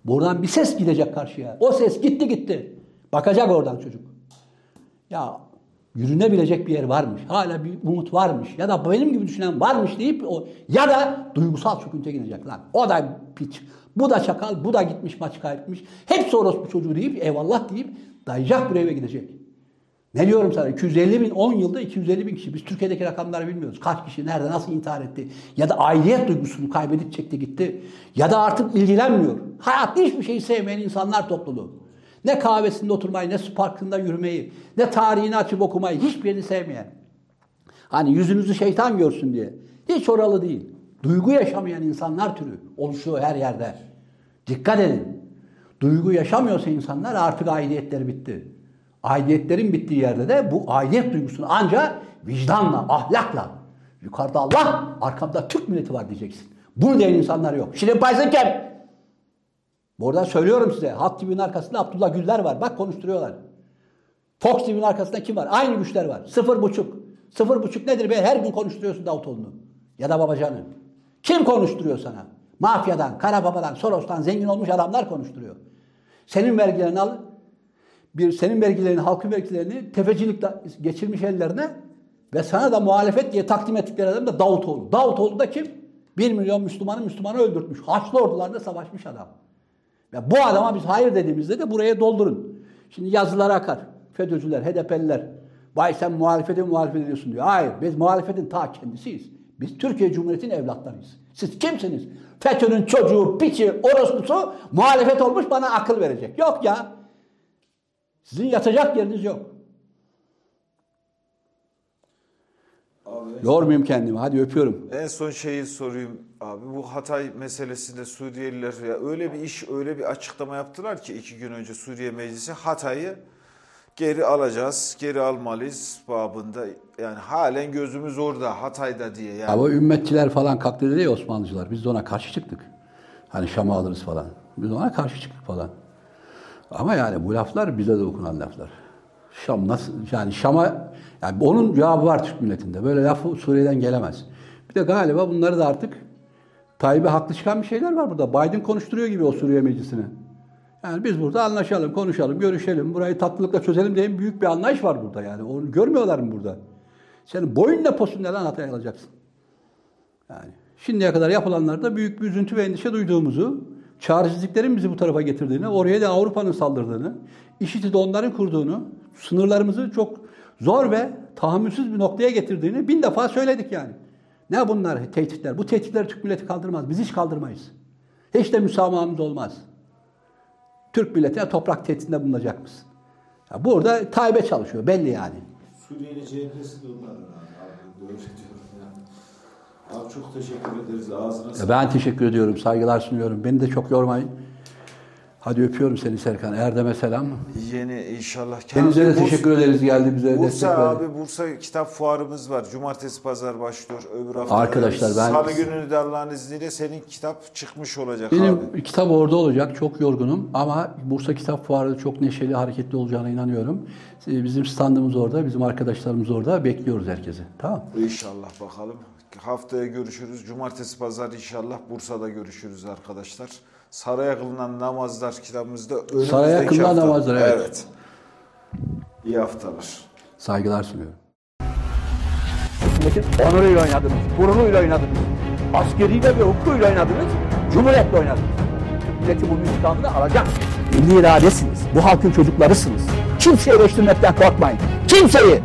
Buradan bir ses gidecek karşıya. O ses gitti gitti. Bakacak oradan çocuk. Ya yürünebilecek bir yer varmış. Hala bir umut varmış. Ya da benim gibi düşünen varmış deyip o ya da duygusal çöküntüye gidecek lan. O da piç. Bu da çakal, bu da gitmiş maç kaybetmiş. Hepsi orospu çocuğu deyip eyvallah deyip dayayacak bir eve gidecek. Ne diyorum sana? 250 bin, 10 yılda 250 bin kişi. Biz Türkiye'deki rakamları bilmiyoruz. Kaç kişi, nerede, nasıl intihar etti? Ya da aidiyet duygusunu kaybedip çekti gitti. Ya da artık ilgilenmiyor. Hayatta hiçbir şeyi sevmeyen insanlar topluluğu. Ne kahvesinde oturmayı, ne su parkında yürümeyi, ne tarihini açıp okumayı, hiçbirini sevmeyen. Hani yüzünüzü şeytan görsün diye. Hiç oralı değil. Duygu yaşamayan insanlar türü oluşuyor her yerde. Dikkat edin. Duygu yaşamıyorsa insanlar artık aidiyetleri bitti. Aidiyetlerin bittiği yerde de bu aidiyet duygusunu ancak vicdanla, ahlakla, yukarıda Allah, arkamda Türk milleti var diyeceksin. Bunu diyen insanlar yok. Şirin Paysın kim? Buradan söylüyorum size. Halk TV'nin arkasında Abdullah Güller var. Bak konuşturuyorlar. Fox TV'nin arkasında kim var? Aynı güçler var. Sıfır buçuk. Sıfır buçuk nedir be? Her gün konuşturuyorsun Davutoğlu'nu. Ya da Babacan'ı. Kim konuşturuyor sana? Mafyadan, kara babadan, Soros'tan zengin olmuş adamlar konuşturuyor. Senin vergilerini al, bir senin vergilerini, halkın vergilerini tefecilikle geçirmiş ellerine ve sana da muhalefet diye takdim ettikleri adam da Davutoğlu. Davutoğlu da kim? Bir milyon Müslümanı Müslümanı öldürtmüş. Haçlı ordularda savaşmış adam. Ve bu adama biz hayır dediğimizde de buraya doldurun. Şimdi yazılar akar. FETÖ'cüler, HDP'liler. Vay sen muhalefete muhalefet ediyorsun diyor. Hayır biz muhalefetin ta kendisiyiz. Biz Türkiye Cumhuriyeti'nin evlatlarıyız. Siz kimsiniz? FETÖ'nün çocuğu, piçi, orospusu muhalefet olmuş bana akıl verecek. Yok ya. Sizin yatacak yeriniz yok. Abi Yormayayım kendimi. Hadi öpüyorum. En son şeyi sorayım abi. Bu Hatay meselesinde Suriyeliler ya öyle bir iş, öyle bir açıklama yaptılar ki iki gün önce Suriye Meclisi Hatay'ı geri alacağız, geri almalıyız babında. Yani halen gözümüz orada, Hatay'da diye yani. Ama ümmetçiler falan kalktı dedi ya Osmanlıcılar. Biz de ona karşı çıktık. Hani Şam'ı alırız falan. Biz ona karşı çıktık falan. Ama yani bu laflar bize de okunan laflar. Şam nasıl yani Şam'a yani onun cevabı var Türk milletinde. Böyle lafı Suriye'den gelemez. Bir de galiba bunları da artık Tayyip'e haklı çıkan bir şeyler var burada. Biden konuşturuyor gibi o Suriye meclisini. Yani biz burada anlaşalım, konuşalım, görüşelim, burayı tatlılıkla çözelim diye büyük bir anlayış var burada yani. Onu görmüyorlar mı burada? Senin boyunla posun neden Hatay'a alacaksın? Yani şimdiye kadar yapılanlarda büyük bir üzüntü ve endişe duyduğumuzu, çaresizliklerin bizi bu tarafa getirdiğini, oraya da Avrupa'nın saldırdığını, IŞİD'i de onların kurduğunu, sınırlarımızı çok zor ve tahammülsüz bir noktaya getirdiğini bin defa söyledik yani. Ne bunlar tehditler? Bu tehditleri Türk milleti kaldırmaz. Biz hiç kaldırmayız. Hiç de müsamahımız olmaz. Türk milletine toprak tehditinde bulunacak mısın? Ya burada Tayyip'e çalışıyor belli yani. Suriyeli cephesi de abi. Yani. Abi çok teşekkür ederiz. Ağzına Ya Ben teşekkür ediyorum, saygılar sunuyorum. Beni de çok yormayın. Hadi öpüyorum seni Serkan. Erdem'e selam. Yeni inşallah. Denize de teşekkür ederiz geldi bize destek Bursa verdi. abi Bursa kitap fuarımız var. Cumartesi pazar başlıyor. Öbür hafta. Arkadaşlar ben- Salı gününü de Allah'ın izniyle senin kitap çıkmış olacak Benim abi. kitap orada olacak. Çok yorgunum ama Bursa Kitap Fuarı çok neşeli, hareketli olacağına inanıyorum. Ee, Bizim standımız orada, bizim arkadaşlarımız orada. Bekliyoruz herkesi. Tamam. İnşallah bakalım. Haftaya görüşürüz. Cumartesi pazar inşallah Bursa'da görüşürüz arkadaşlar. Saraya kılınan namazlar kitabımızda önümüzdeki Saraya kılınan hafta. namazlar, evet. evet. İyi haftalar. Saygılar sunuyorum. Milletin onuruyla oynadınız, gururuyla oynadınız. Askeriyle ve hukukuyla oynadınız, cumhuriyetle oynadınız. Türk milleti bu intikamını alacak. Milli iradesiniz, bu halkın çocuklarısınız. Kimseyi eleştirmekten korkmayın. Kimseyi!